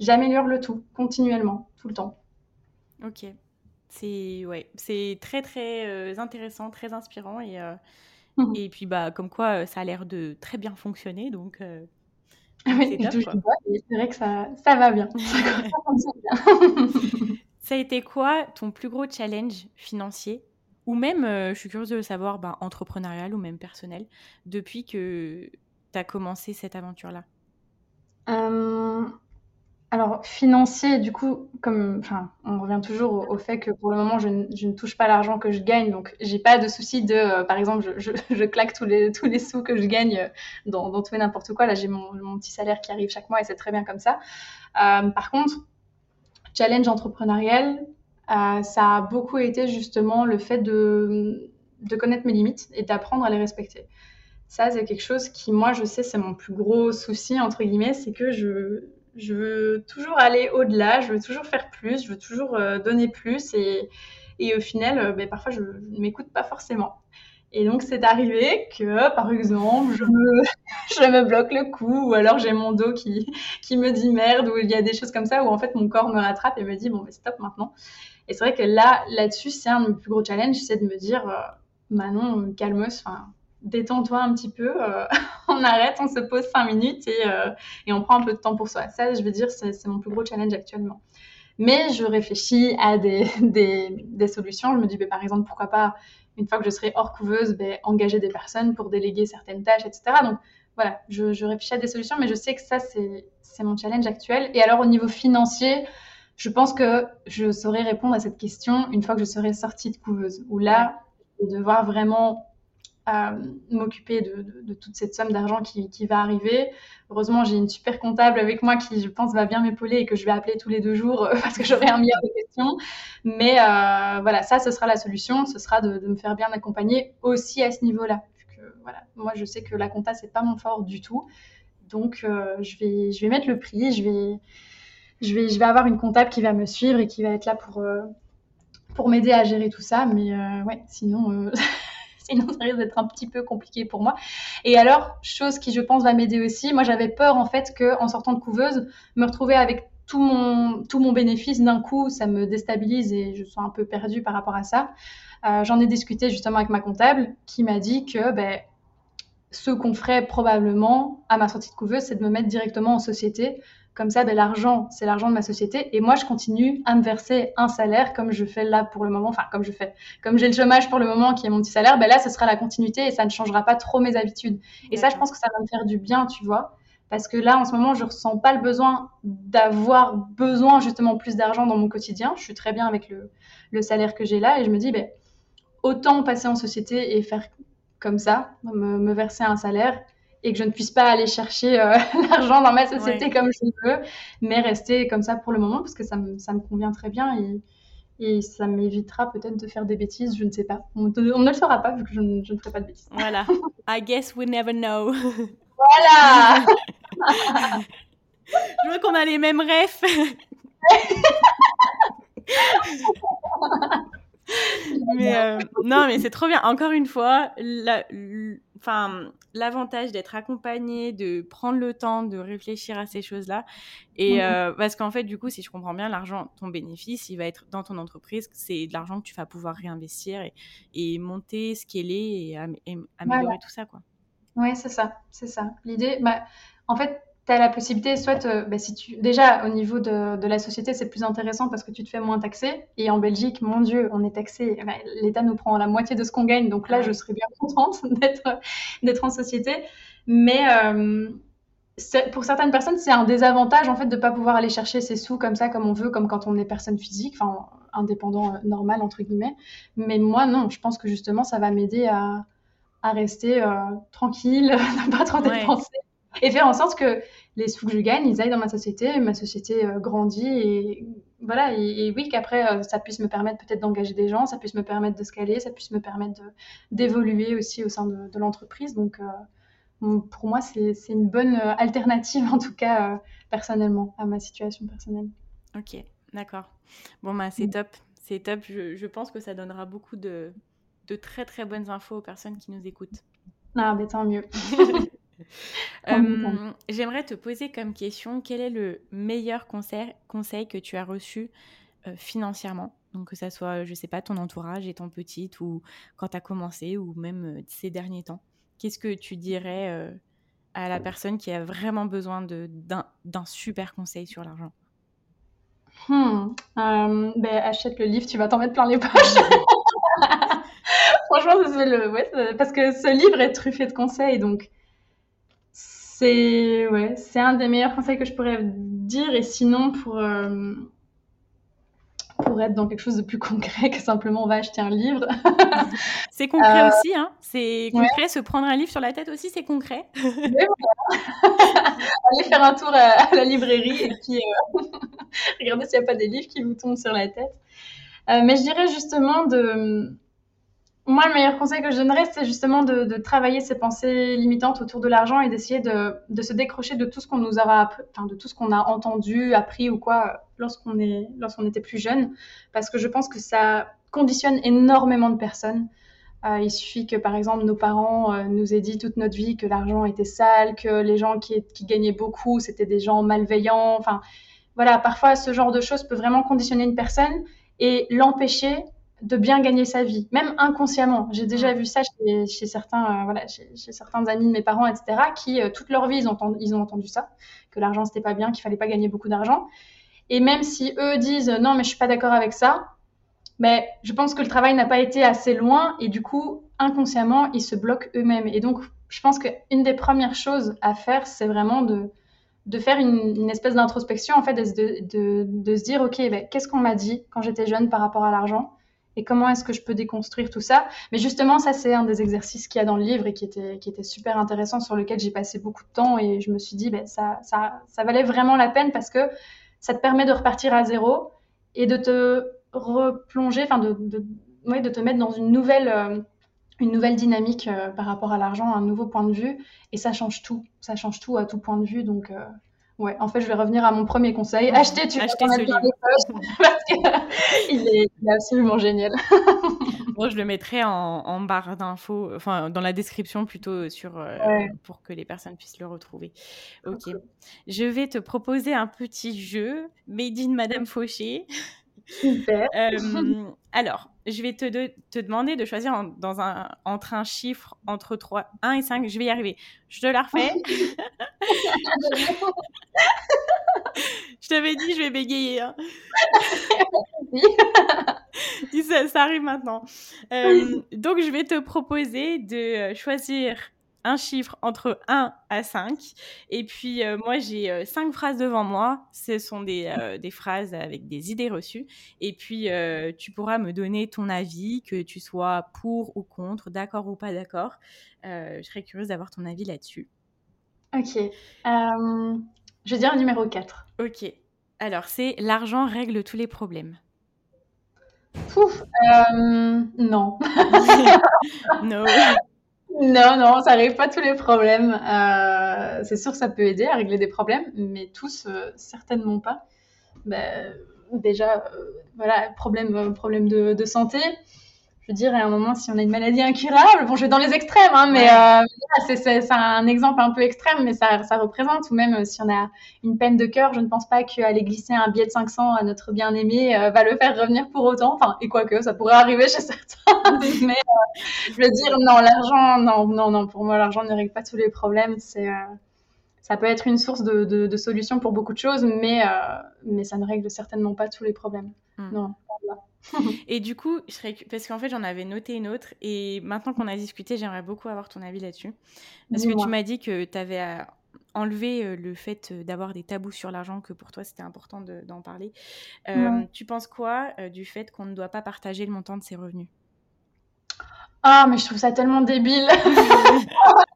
j'améliore le tout continuellement, tout le temps. Ok, c'est ouais, très très euh, intéressant, très inspirant et mmh et puis bah comme quoi ça a l'air de très bien fonctionner donc. oui, c'est vrai que ça, ça va bien. ça a été quoi ton plus gros challenge financier ou même, euh, je suis curieuse de le savoir, ben, entrepreneurial ou même personnel, depuis que tu as commencé cette aventure-là? Euh, Alors, financier, du coup, comme, on revient toujours au, fait que pour le moment, je, ne touche pas l'argent que je gagne, donc j'ai pas de souci de, euh, par exemple, je, claque tous les, tous les sous que je gagne dans, dans tout et n'importe quoi. Là, j'ai mon, mon, petit salaire qui arrive chaque mois et c'est très bien comme ça. par contre, challenge entrepreneurial, euh, ça a beaucoup été justement le fait de, de connaître mes limites et d'apprendre à les respecter. Ça, c'est quelque chose qui, moi, je sais, c'est mon plus gros souci, entre guillemets, c'est que je, je veux toujours aller au-delà, je veux toujours faire plus, je veux toujours euh, donner plus et, au final, euh, ben, parfois, je ne m'écoute pas forcément. Et donc, c'est arrivé que, par exemple, je me, bloque le cou, ou alors j'ai mon dos qui, me dit merde, ou il y a des choses comme ça, où en fait mon corps me rattrape et me dit, bon, ben, stop maintenant. Et c'est vrai que là, là-dessus, c'est un de mes plus gros challenges, c'est de me dire, euh, Manon, calme enfin, détends-toi un petit peu, euh, on arrête, on se pose cinq minutes et, euh, et, on prend un peu de temps pour soi. Ça, je veux dire, c'est mon plus gros challenge actuellement. Mais je réfléchis à des, des, solutions. Je me dis, ben, par exemple, pourquoi pas, une fois que je serai hors couveuse, ben, engager des personnes pour déléguer certaines tâches, etc. Donc, voilà, je, réfléchis à des solutions, mais je sais que ça, c'est mon challenge actuel. Et alors, au niveau financier, je pense que je saurais répondre à cette question une fois que je serai sortie de couveuse, où là, devoir vraiment m'occuper de, toute cette somme d'argent qui, va arriver. Heureusement, j'ai une super comptable avec moi qui, je pense, va bien m'épauler et que je vais appeler tous les deux jours euh, parce que j'aurai un milliard de questions. Mais euh, voilà, ça, ce sera la solution. Ce sera de, me faire bien accompagner aussi à ce niveau-là. Moi, je sais que la compta, c'est pas mon fort du tout. Donc, euh, je, vais, mettre le prix, je vais, avoir une comptable qui va me suivre et qui va être là pour, m'aider à gérer tout ça. Mais ouais, sinon, sinon, ça risque d'être un petit peu compliqué pour moi. Et alors, chose qui, je pense, va m'aider aussi, moi, j'avais peur, en fait, qu'en sortant de couveuse, me retrouver avec tout mon, tout mon bénéfice d'un coup, ça me déstabilise et je suis un peu perdue par rapport à ça. Euh, J'en ai discuté justement avec ma comptable qui m'a dit que ben, ce qu'on ferait probablement à ma sortie de couveuse, c'est de me mettre directement en société comme ça, ben, l'argent, c'est l'argent de ma société. Et moi, je continue à me verser un salaire comme je fais là pour le moment. Enfin, comme je fais. Comme j'ai le chômage pour le moment, qui est mon petit salaire, ben là, ce sera la continuité et ça ne changera pas trop mes habitudes. Et ça, je pense que ça va me faire du bien, tu vois. Parce que là, en ce moment, je ressens pas le besoin d'avoir besoin justement plus d'argent dans mon quotidien. Je suis très bien avec le, le salaire que j'ai là et je me dis, ben, autant passer en société et faire comme ça, me, me verser un salaire et que je ne puisse pas aller chercher euh, l'argent dans ma société ouais. comme je veux, mais rester comme ça pour le moment parce que ça me, ça me convient très bien et, et ça m'évitera peut-être de faire des bêtises, je ne sais pas. On, on, ne le saura pas vu que je, je, ne ferai pas de bêtises. Voilà. I guess we never know. voilà Je vois qu'on a les mêmes refs. Mais euh, non, mais c'est trop bien. Encore une fois, l'avantage d'être accompagné, de prendre le temps de réfléchir à ces choses-là. Et mhm. euh, parce qu'en fait, du coup, si je comprends bien, l'argent, ton bénéfice, il va être dans ton entreprise. C'est de l'argent que tu vas pouvoir réinvestir et, et monter, scaler et, et améliorer tout ça, quoi. Oui, c'est ça, c'est ça. L'idée, bah, en fait, tu as la possibilité, soit, bah, si tu, déjà au niveau de, de la société, c'est plus intéressant parce que tu te fais moins taxer. Et en Belgique, mon Dieu, on est taxé. Bah, L'État nous prend la moitié de ce qu'on gagne. Donc là, je serais bien contente d'être en société. Mais euh, pour certaines personnes, c'est un désavantage en fait de ne pas pouvoir aller chercher ses sous comme ça, comme on veut, comme quand on est personne physique, enfin indépendant, euh, normal entre guillemets. Mais moi, non, je pense que justement, ça va m'aider à, à, rester euh, tranquille, ne pas trop dépenser et faire en sorte que les sous que je gagne, ils aillent dans ma société, ma société euh, grandit et voilà. Et, oui, qu'après, euh, ça puisse me permettre peut-être d'engager des gens, ça puisse me permettre de scaler, ça puisse me permettre d'évoluer aussi au sein de, l'entreprise. Donc, euh, pour moi, c'est une bonne alternative, en tout cas, personnellement, à ma situation personnelle. Ok, d'accord. Bon, bah, c'est mm. top. C'est top. Je, je, pense que ça donnera beaucoup de, de très, très bonnes infos aux personnes qui nous écoutent. Ah, mais tant mieux. Euh, j'aimerais te poser comme question, quel est le meilleur conseil, conseil que tu as reçu euh, financièrement? Donc que ça soit, je sais pas, ton entourage étant petite ou quand tu as commencé ou même euh, ces derniers temps. Qu'est-ce que tu dirais à la personne qui a vraiment besoin d'un super conseil sur l'argent? Hmm, ben, Achète le livre, tu vas t'en mettre plein les poches. Franchement, c'est le, ouais, parce que ce livre est truffé de conseils, donc c'est ouais, c'est un des meilleurs conseils que je pourrais dire. Et sinon, pour, euh, pour être dans quelque chose de plus concret que simplement on va acheter un livre. c'est concret euh, aussi, hein C'est concret, se prendre un livre sur la tête aussi, c'est concret. Aller faire un tour à, la librairie et puis euh, regarder s'il n'y a pas des livres qui vous tombent sur la tête. mais je dirais justement de moi, le meilleur conseil que je donnerais, c'est justement de, travailler ses pensées limitantes autour de l'argent et d'essayer de, se décrocher de tout ce qu'on nous aura, enfin, de tout ce qu'on a entendu, appris ou quoi lorsqu'on est, lorsqu'on était plus jeune, parce que je pense que ça conditionne énormément de personnes. Euh, il suffit que, par exemple, nos parents euh, nous aient dit toute notre vie que l'argent était sale, que les gens qui, gagnaient beaucoup, c'était des gens malveillants. Enfin, voilà, parfois, ce genre de choses peut vraiment conditionner une personne et l'empêcher de bien gagner sa vie, même inconsciemment. J'ai déjà vu ça chez, certains, euh, voilà, chez, certains amis de mes parents, etc., qui euh, toute leur vie ils ont, entendu, ils ont entendu ça, que l'argent c'était pas bien, qu'il fallait pas gagner beaucoup d'argent. Et même si eux disent non, mais je suis pas d'accord avec ça, mais ben, je pense que le travail n'a pas été assez loin et du coup inconsciemment ils se bloquent eux-mêmes. Et donc je pense qu'une des premières choses à faire, c'est vraiment de de faire une, espèce d'introspection en fait, de, de, de, se dire ok, ben, qu'est-ce qu'on m'a dit quand j'étais jeune par rapport à l'argent? Et comment est-ce que je peux déconstruire tout ça? Mais justement, ça, c'est un des exercices qu'il y a dans le livre et qui était, qui était super intéressant, sur lequel j'ai passé beaucoup de temps et je me suis dit, ben, ça, ça, ça valait vraiment la peine parce que ça te permet de repartir à zéro et de te replonger, enfin, de, de, de te mettre dans une nouvelle. Euh, une nouvelle dynamique euh, par rapport à l'argent, un nouveau point de vue, et ça change tout. Ça change tout à tout point de vue. Donc, euh, Ouais, en fait, je vais revenir à mon premier conseil. Acheter, tu Acheter ce livre. parce qu'il est, il est absolument génial. bon, je le mettrai en, barre d'infos, enfin dans la description plutôt sur euh, pour que les personnes puissent le retrouver. Ok. Je vais te proposer un petit jeu made in Madame Fauché. Super. Euh, alors, je vais te, te demander de choisir dans un, entre un chiffre entre 3, 1 et 5. Je vais y arriver. Je te la refais. je t'avais dit, je vais bégayer. Hein. ça, ça, arrive maintenant. Euh, donc, je vais te proposer de choisir un chiffre entre 1 à 5. Et puis, euh, moi, j'ai euh, cinq phrases devant moi. Ce sont des, euh, des, phrases avec des idées reçues. Et puis, tu pourras me donner ton avis, que tu sois pour ou contre, d'accord ou pas d'accord. je serais curieuse d'avoir ton avis là-dessus. Ok. je vais dire numéro 4. Ok. Alors, c'est l'argent règle tous les problèmes. Pouf, non. non. Non, non, ça règle pas tous les problèmes. Euh, c'est sûr que ça peut aider à régler des problèmes, mais tous, euh, certainement pas. Ben, déjà, euh, voilà, problème, problème de, de santé je veux dire, à un moment, si on a une maladie incurable, bon, je vais dans les extrêmes, hein, mais euh, c'est un exemple un peu extrême, mais ça, ça représente, ou même euh, si on a une peine de cœur, je ne pense pas qu'aller glisser un billet de 500 à notre bien-aimé euh, va le faire revenir pour autant, enfin, et quoique, ça pourrait arriver chez certains, mais je veux dire, non, l'argent, non, non, non, pour moi, l'argent ne règle pas tous les problèmes, c'est... ça peut être une source de, de, de, solutions pour beaucoup de choses, mais, mais ça ne règle certainement pas tous les problèmes. Hmm. Non. et du coup, je serais... parce qu'en fait, j'en avais noté une autre. Et maintenant qu'on a discuté, j'aimerais beaucoup avoir ton avis là-dessus. Parce que tu m'as dit que tu avais euh, enlevé euh, le fait euh, d'avoir des tabous sur l'argent, que pour toi, c'était important d'en parler. Tu penses quoi du fait qu'on ne doit pas partager le montant de ses revenus? Ah, mais je trouve ça tellement débile.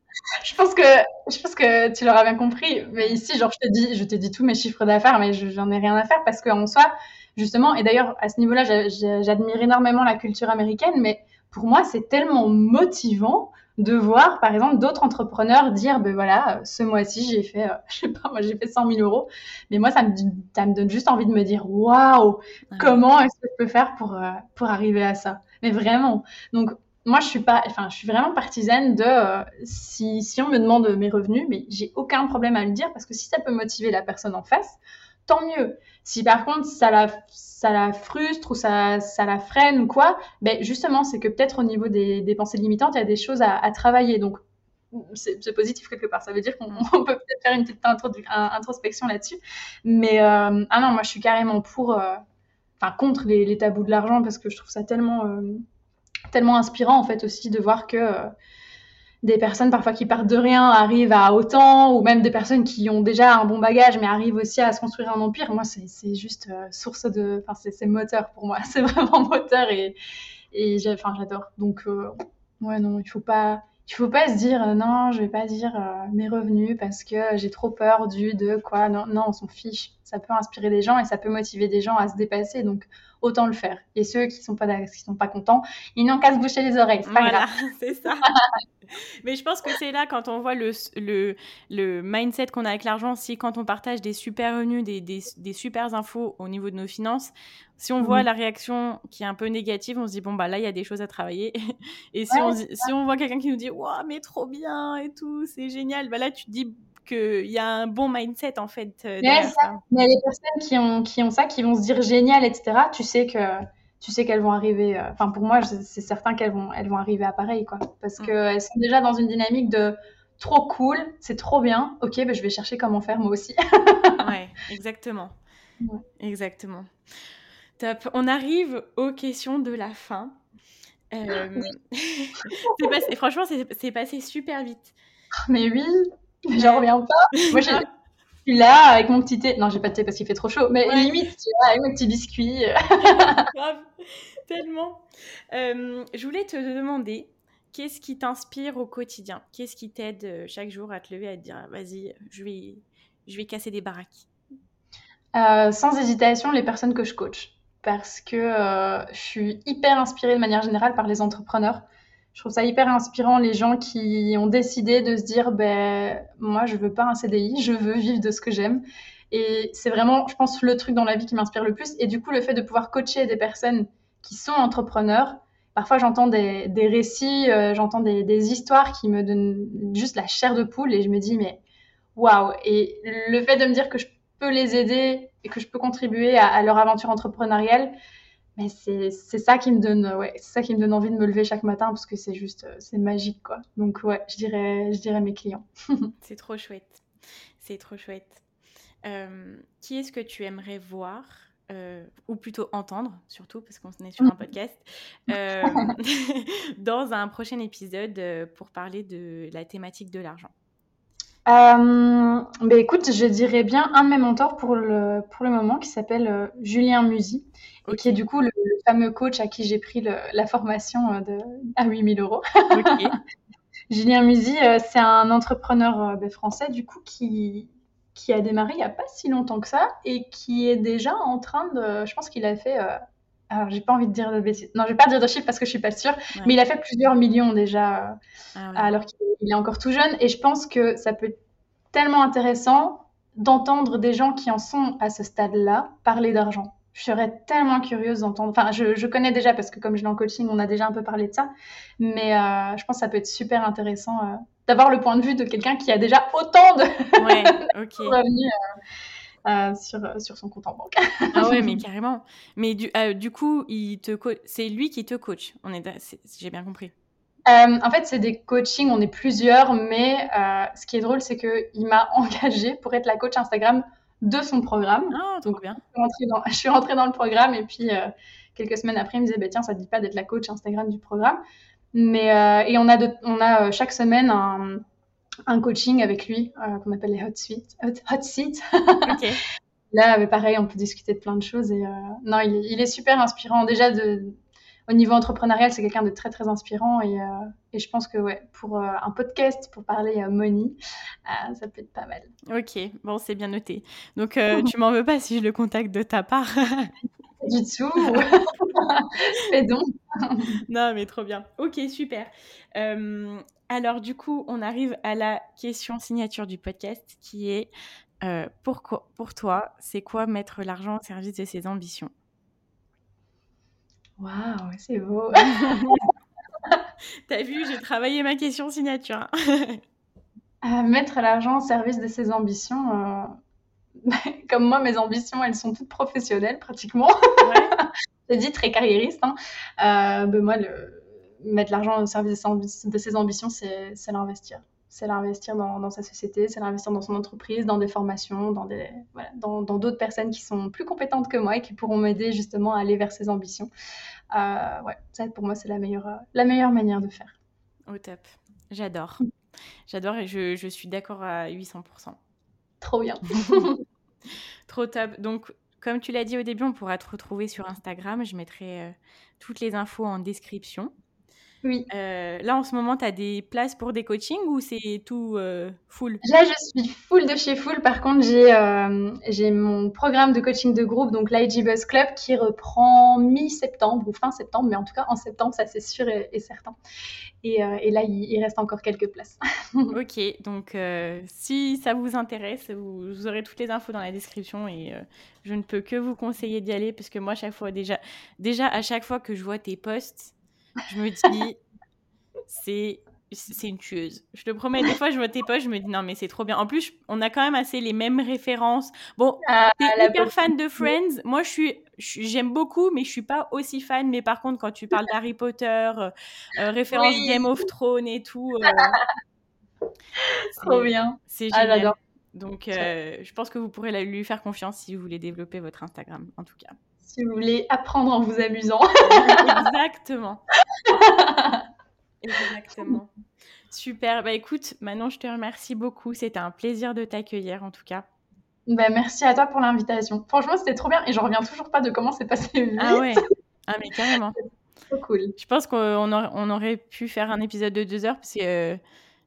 je pense que je pense que tu l'auras bien compris. Mais ici, genre, je te dis, je te dis tous mes chiffres d'affaires, mais j'en ai rien à faire parce qu'en soi, justement, et d'ailleurs, à ce niveau-là, j'admire énormément la culture américaine, mais pour moi, c'est tellement motivant de voir, par exemple, d'autres entrepreneurs dire, ben voilà, ce mois-ci, j'ai fait, euh, je sais pas, moi, j'ai fait 100 000 euros. Mais moi, ça me, ça me donne juste envie de me dire, waouh, comment est-ce que je peux faire pour, euh, pour arriver à ça? Mais vraiment. Donc, moi, je suis pas, enfin, je suis vraiment partisane de, euh, si, si on me demande mes revenus, mais j'ai aucun problème à le dire parce que si ça peut motiver la personne en face, tant mieux. Si par contre ça la, ça la frustre ou ça, ça la freine ou quoi, ben justement, c'est que peut-être au niveau des, des, pensées limitantes, il y a des choses à, à travailler. Donc, c'est positif quelque part. Ça veut dire qu'on peut peut-être faire une petite introspection là-dessus. Mais euh, ah non, moi je suis carrément pour, euh, enfin contre les, les, tabous de l'argent parce que je trouve ça tellement, euh, tellement inspirant en fait aussi de voir que des personnes parfois qui partent de rien arrivent à autant, ou même des personnes qui ont déjà un bon bagage mais arrivent aussi à se construire un empire. Moi, c'est juste euh, source de, enfin, c'est moteur pour moi. C'est vraiment moteur et, et j'adore. Donc, euh, ouais, non, il faut pas, il faut pas se dire euh, non, je vais pas dire mes revenus parce que j'ai trop peur du de quoi. Non, non, on s'en fiche. Ça peut inspirer des gens et ça peut motiver des gens à se dépasser. Donc, autant le faire. Et ceux qui sont pas qui sont pas contents, ils n'ont qu'à se boucher les oreilles. Voilà, c'est ça. Mais je pense que c'est là quand on voit le, le, le mindset qu'on a avec l'argent, si quand on partage des super revenus, des, des, des super infos au niveau de nos finances, si on voit mhm. la réaction qui est un peu négative, on se dit bon bah là il y a des choses à travailler. et si, on, si on voit quelqu'un qui nous dit waouh mais trop bien et tout, c'est génial, bah là tu te dis qu'il y a un bon mindset en fait. Euh, mais, mais les personnes qui ont, qui ont ça, qui vont se dire génial, etc., tu sais que tu sais qu'elles vont arriver. Euh, enfin, pour moi, c'est certain qu'elles vont, elles vont arriver à pareil, quoi. Parce mm. qu'elles sont déjà dans une dynamique de trop cool, c'est trop bien. Ok, ben, je vais chercher comment faire moi aussi. ouais, exactement. Exactement. Top. On arrive aux questions de la fin. Euh... passé, franchement, c'est passé super vite. Mais oui, j'en reviens pas. Moi, je suis là avec mon petit thé. Non, j'ai pas de thé parce qu'il fait trop chaud, mais limite, tu vois, avec mon petit biscuit. Grave, tellement. Euh, je voulais te demander, qu'est-ce qui t'inspire au quotidien? Qu'est-ce qui t'aide euh, chaque jour à te lever, à te dire, vas-y, je vais, je vais casser des baraques? Euh, Sans hésitation, les personnes que je coach. Parce que je suis hyper inspirée de manière générale par les entrepreneurs je trouve ça hyper inspirant les gens qui ont décidé de se dire ben moi je veux pas un CDI, je veux vivre de ce que j'aime. Et c'est vraiment, je pense, le truc dans la vie qui m'inspire le plus. Et du coup, le fait de pouvoir coacher des personnes qui sont entrepreneurs, parfois j'entends des, des, récits, euh, j'entends des, des, histoires qui me donnent juste la chair de poule et je me dis mais waouh. Et le fait de me dire que je peux les aider et que je peux contribuer à, à leur aventure entrepreneuriale, mais c'est ça qui me donne ouais c'est ça qui me donne envie de me lever chaque matin parce que c'est juste euh, c'est magique quoi. Donc ouais je dirais je dirais mes clients. C'est trop chouette. C'est trop chouette. Euh, qui est-ce que tu aimerais voir euh, ou plutôt entendre surtout parce qu'on est sur un podcast dans un prochain épisode pour parler de la thématique de l'argent? Euh, ben écoute, je dirais bien un de mes mentors pour le, pour le moment qui s'appelle Julien Musy et qui est du coup le, fameux coach à qui j'ai pris le, la formation euh, de, à 8000 euros. Julien Musy, euh, c'est un entrepreneur euh, ben, français du coup qui, qui a démarré il n'y a pas si longtemps que ça et qui est déjà en train de, je pense qu'il a fait alors j'ai pas envie de dire de bêtises. Non, je vais pas dire de chiffres parce que je suis pas sûre. Mais il a fait plusieurs millions déjà, ah alors qu'il est encore tout jeune. Et je pense que ça peut être tellement intéressant d'entendre des gens qui en sont à ce stade-là parler d'argent. Je serais tellement curieuse d'entendre. Enfin, je, connais déjà parce que comme je l'ai en coaching, on a déjà un peu parlé de ça. Mais euh, je pense que ça peut être super intéressant euh, d'avoir le point de vue de quelqu'un qui a déjà autant de, ouais, revenus euh, sur, sur son compte en banque. ah ouais, mais carrément. Mais du, du coup, il te c'est lui qui te coach. On est, j'ai bien compris. Euh, en fait, c'est des coachings, on est plusieurs, mais euh, ce qui est drôle, c'est qu'il m'a engagé pour être la coach Instagram de son programme. Ah, Donc, bien. Je suis, rentrée dans, le programme et puis euh, quelques semaines après, il me disait bah, Tiens, ça ne dit pas d'être la coach Instagram du programme? Mais, et on a, on a chaque semaine un, coaching avec lui qu'on appelle les hot, hot, seats. Là, pareil, on peut discuter de plein de choses. Et, non, il, il, est super inspirant. Déjà, de, au niveau entrepreneurial, c'est quelqu'un de très très inspirant et, euh, et, je pense que ouais, pour euh, un podcast, pour parler à money, euh, ça peut être pas mal. Ok, bon, c'est bien noté. Donc tu m'en veux pas si je le contacte de ta part Du tout. Fais donc. non, mais trop bien. Ok, super. alors du coup, on arrive à la question signature du podcast qui est pour, pour toi, c'est quoi mettre l'argent au service de ses ambitions? Waouh, c'est beau. T'as vu, j'ai travaillé ma question signature. Euh, mettre l'argent au service de ses ambitions. Comme moi, mes ambitions, elles sont toutes professionnelles pratiquement. Ouais. J'ai dit très carriériste. Hein. Euh, ben moi, le... mettre l'argent au service de ses ambitions, c'est l'investir c'est l'investir dans, sa société, c'est l'investir dans son entreprise, dans des formations, dans des voilà, dans d'autres personnes qui sont plus compétentes que moi et qui pourront m'aider justement à aller vers ses ambitions. Euh, ouais, ça pour moi c'est la meilleure la meilleure manière de faire. Au top, j'adore, j'adore et je, je suis d'accord à 800%. Trop bien. Trop top. Donc comme tu l'as dit au début, on pourra te retrouver sur Instagram. Je mettrai euh, toutes les infos en description. Oui. Euh, là, en ce moment, tu as des places pour des coachings ou c'est tout euh, full? Là, je suis full de chez full. Par contre, j'ai euh, j'ai mon programme de coaching de groupe, donc l'IG Buzz Club, qui reprend mi-septembre ou fin septembre, mais en tout cas en septembre, ça c'est sûr et, certain. Et, et, là, il, reste encore quelques places. ok, donc si ça vous intéresse, vous, vous, aurez toutes les infos dans la description et je ne peux que vous conseiller d'y aller parce que moi, chaque fois, déjà, déjà à chaque fois que je vois tes posts, je me dis, c'est c'est une tueuse. Je te promets, des fois, je vois tes posts, je me dis non, mais c'est trop bien. En plus, on a quand même assez les mêmes références. Bon, ah, t'es hyper fan de Friends. Moi, je suis, j'aime beaucoup, mais je suis pas aussi fan. Mais par contre, quand tu parles d'Harry Potter, euh, euh, référence Game of Thrones et tout, euh, trop bien. C'est ah, génial. Donc, je pense que vous pourrez lui faire confiance si vous voulez développer votre Instagram, en tout cas si vous voulez apprendre en vous amusant. Exactement. Exactement. Super. Bah écoute, Manon, je te remercie beaucoup. C'était un plaisir de t'accueillir en tout cas. Bah, merci à toi pour l'invitation. Franchement, c'était trop bien et je reviens toujours pas de comment c'est passé vite. Ah ouais. Ah mais carrément. trop cool. Je pense qu'on aurait, pu faire un épisode de deux heures parce que euh,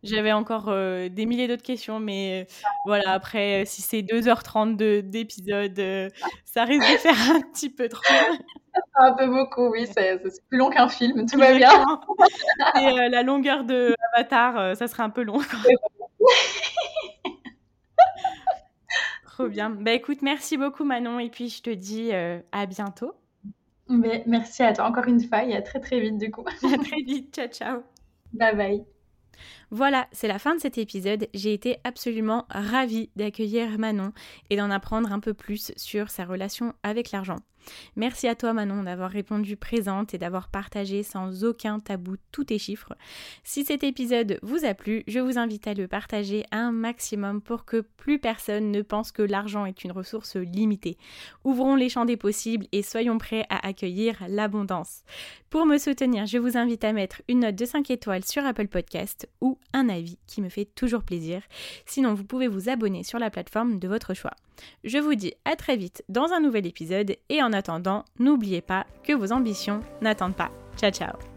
j'avais encore euh, des milliers d'autres questions, mais euh, voilà, après, euh, si c'est 2h30 d'épisode, ça risque de faire un petit peu trop. un peu beaucoup, oui, c'est plus long qu'un film, tout va bien. Et la longueur de Avatar, ça serait un peu long. Trop bien. Bah écoute, merci beaucoup Manon, et puis je te dis à bientôt. Mais merci à toi encore une fois et à très très vite du coup. À très vite, ciao ciao. Bye bye. Voilà, c'est la fin de cet épisode. J'ai été absolument ravie d'accueillir Manon et d'en apprendre un peu plus sur sa relation avec l'argent. Merci à toi Manon d'avoir répondu présente et d'avoir partagé sans aucun tabou tous tes chiffres. Si cet épisode vous a plu, je vous invite à le partager un maximum pour que plus personne ne pense que l'argent est une ressource limitée. Ouvrons les champs des possibles et soyons prêts à accueillir l'abondance. Pour me soutenir, je vous invite à mettre une note de 5 étoiles sur Apple Podcast ou un avis qui me fait toujours plaisir. Sinon, vous pouvez vous abonner sur la plateforme de votre choix. Je vous dis à très vite dans un nouvel épisode et en attendant, n'oubliez pas que vos ambitions n'attendent pas. Ciao ciao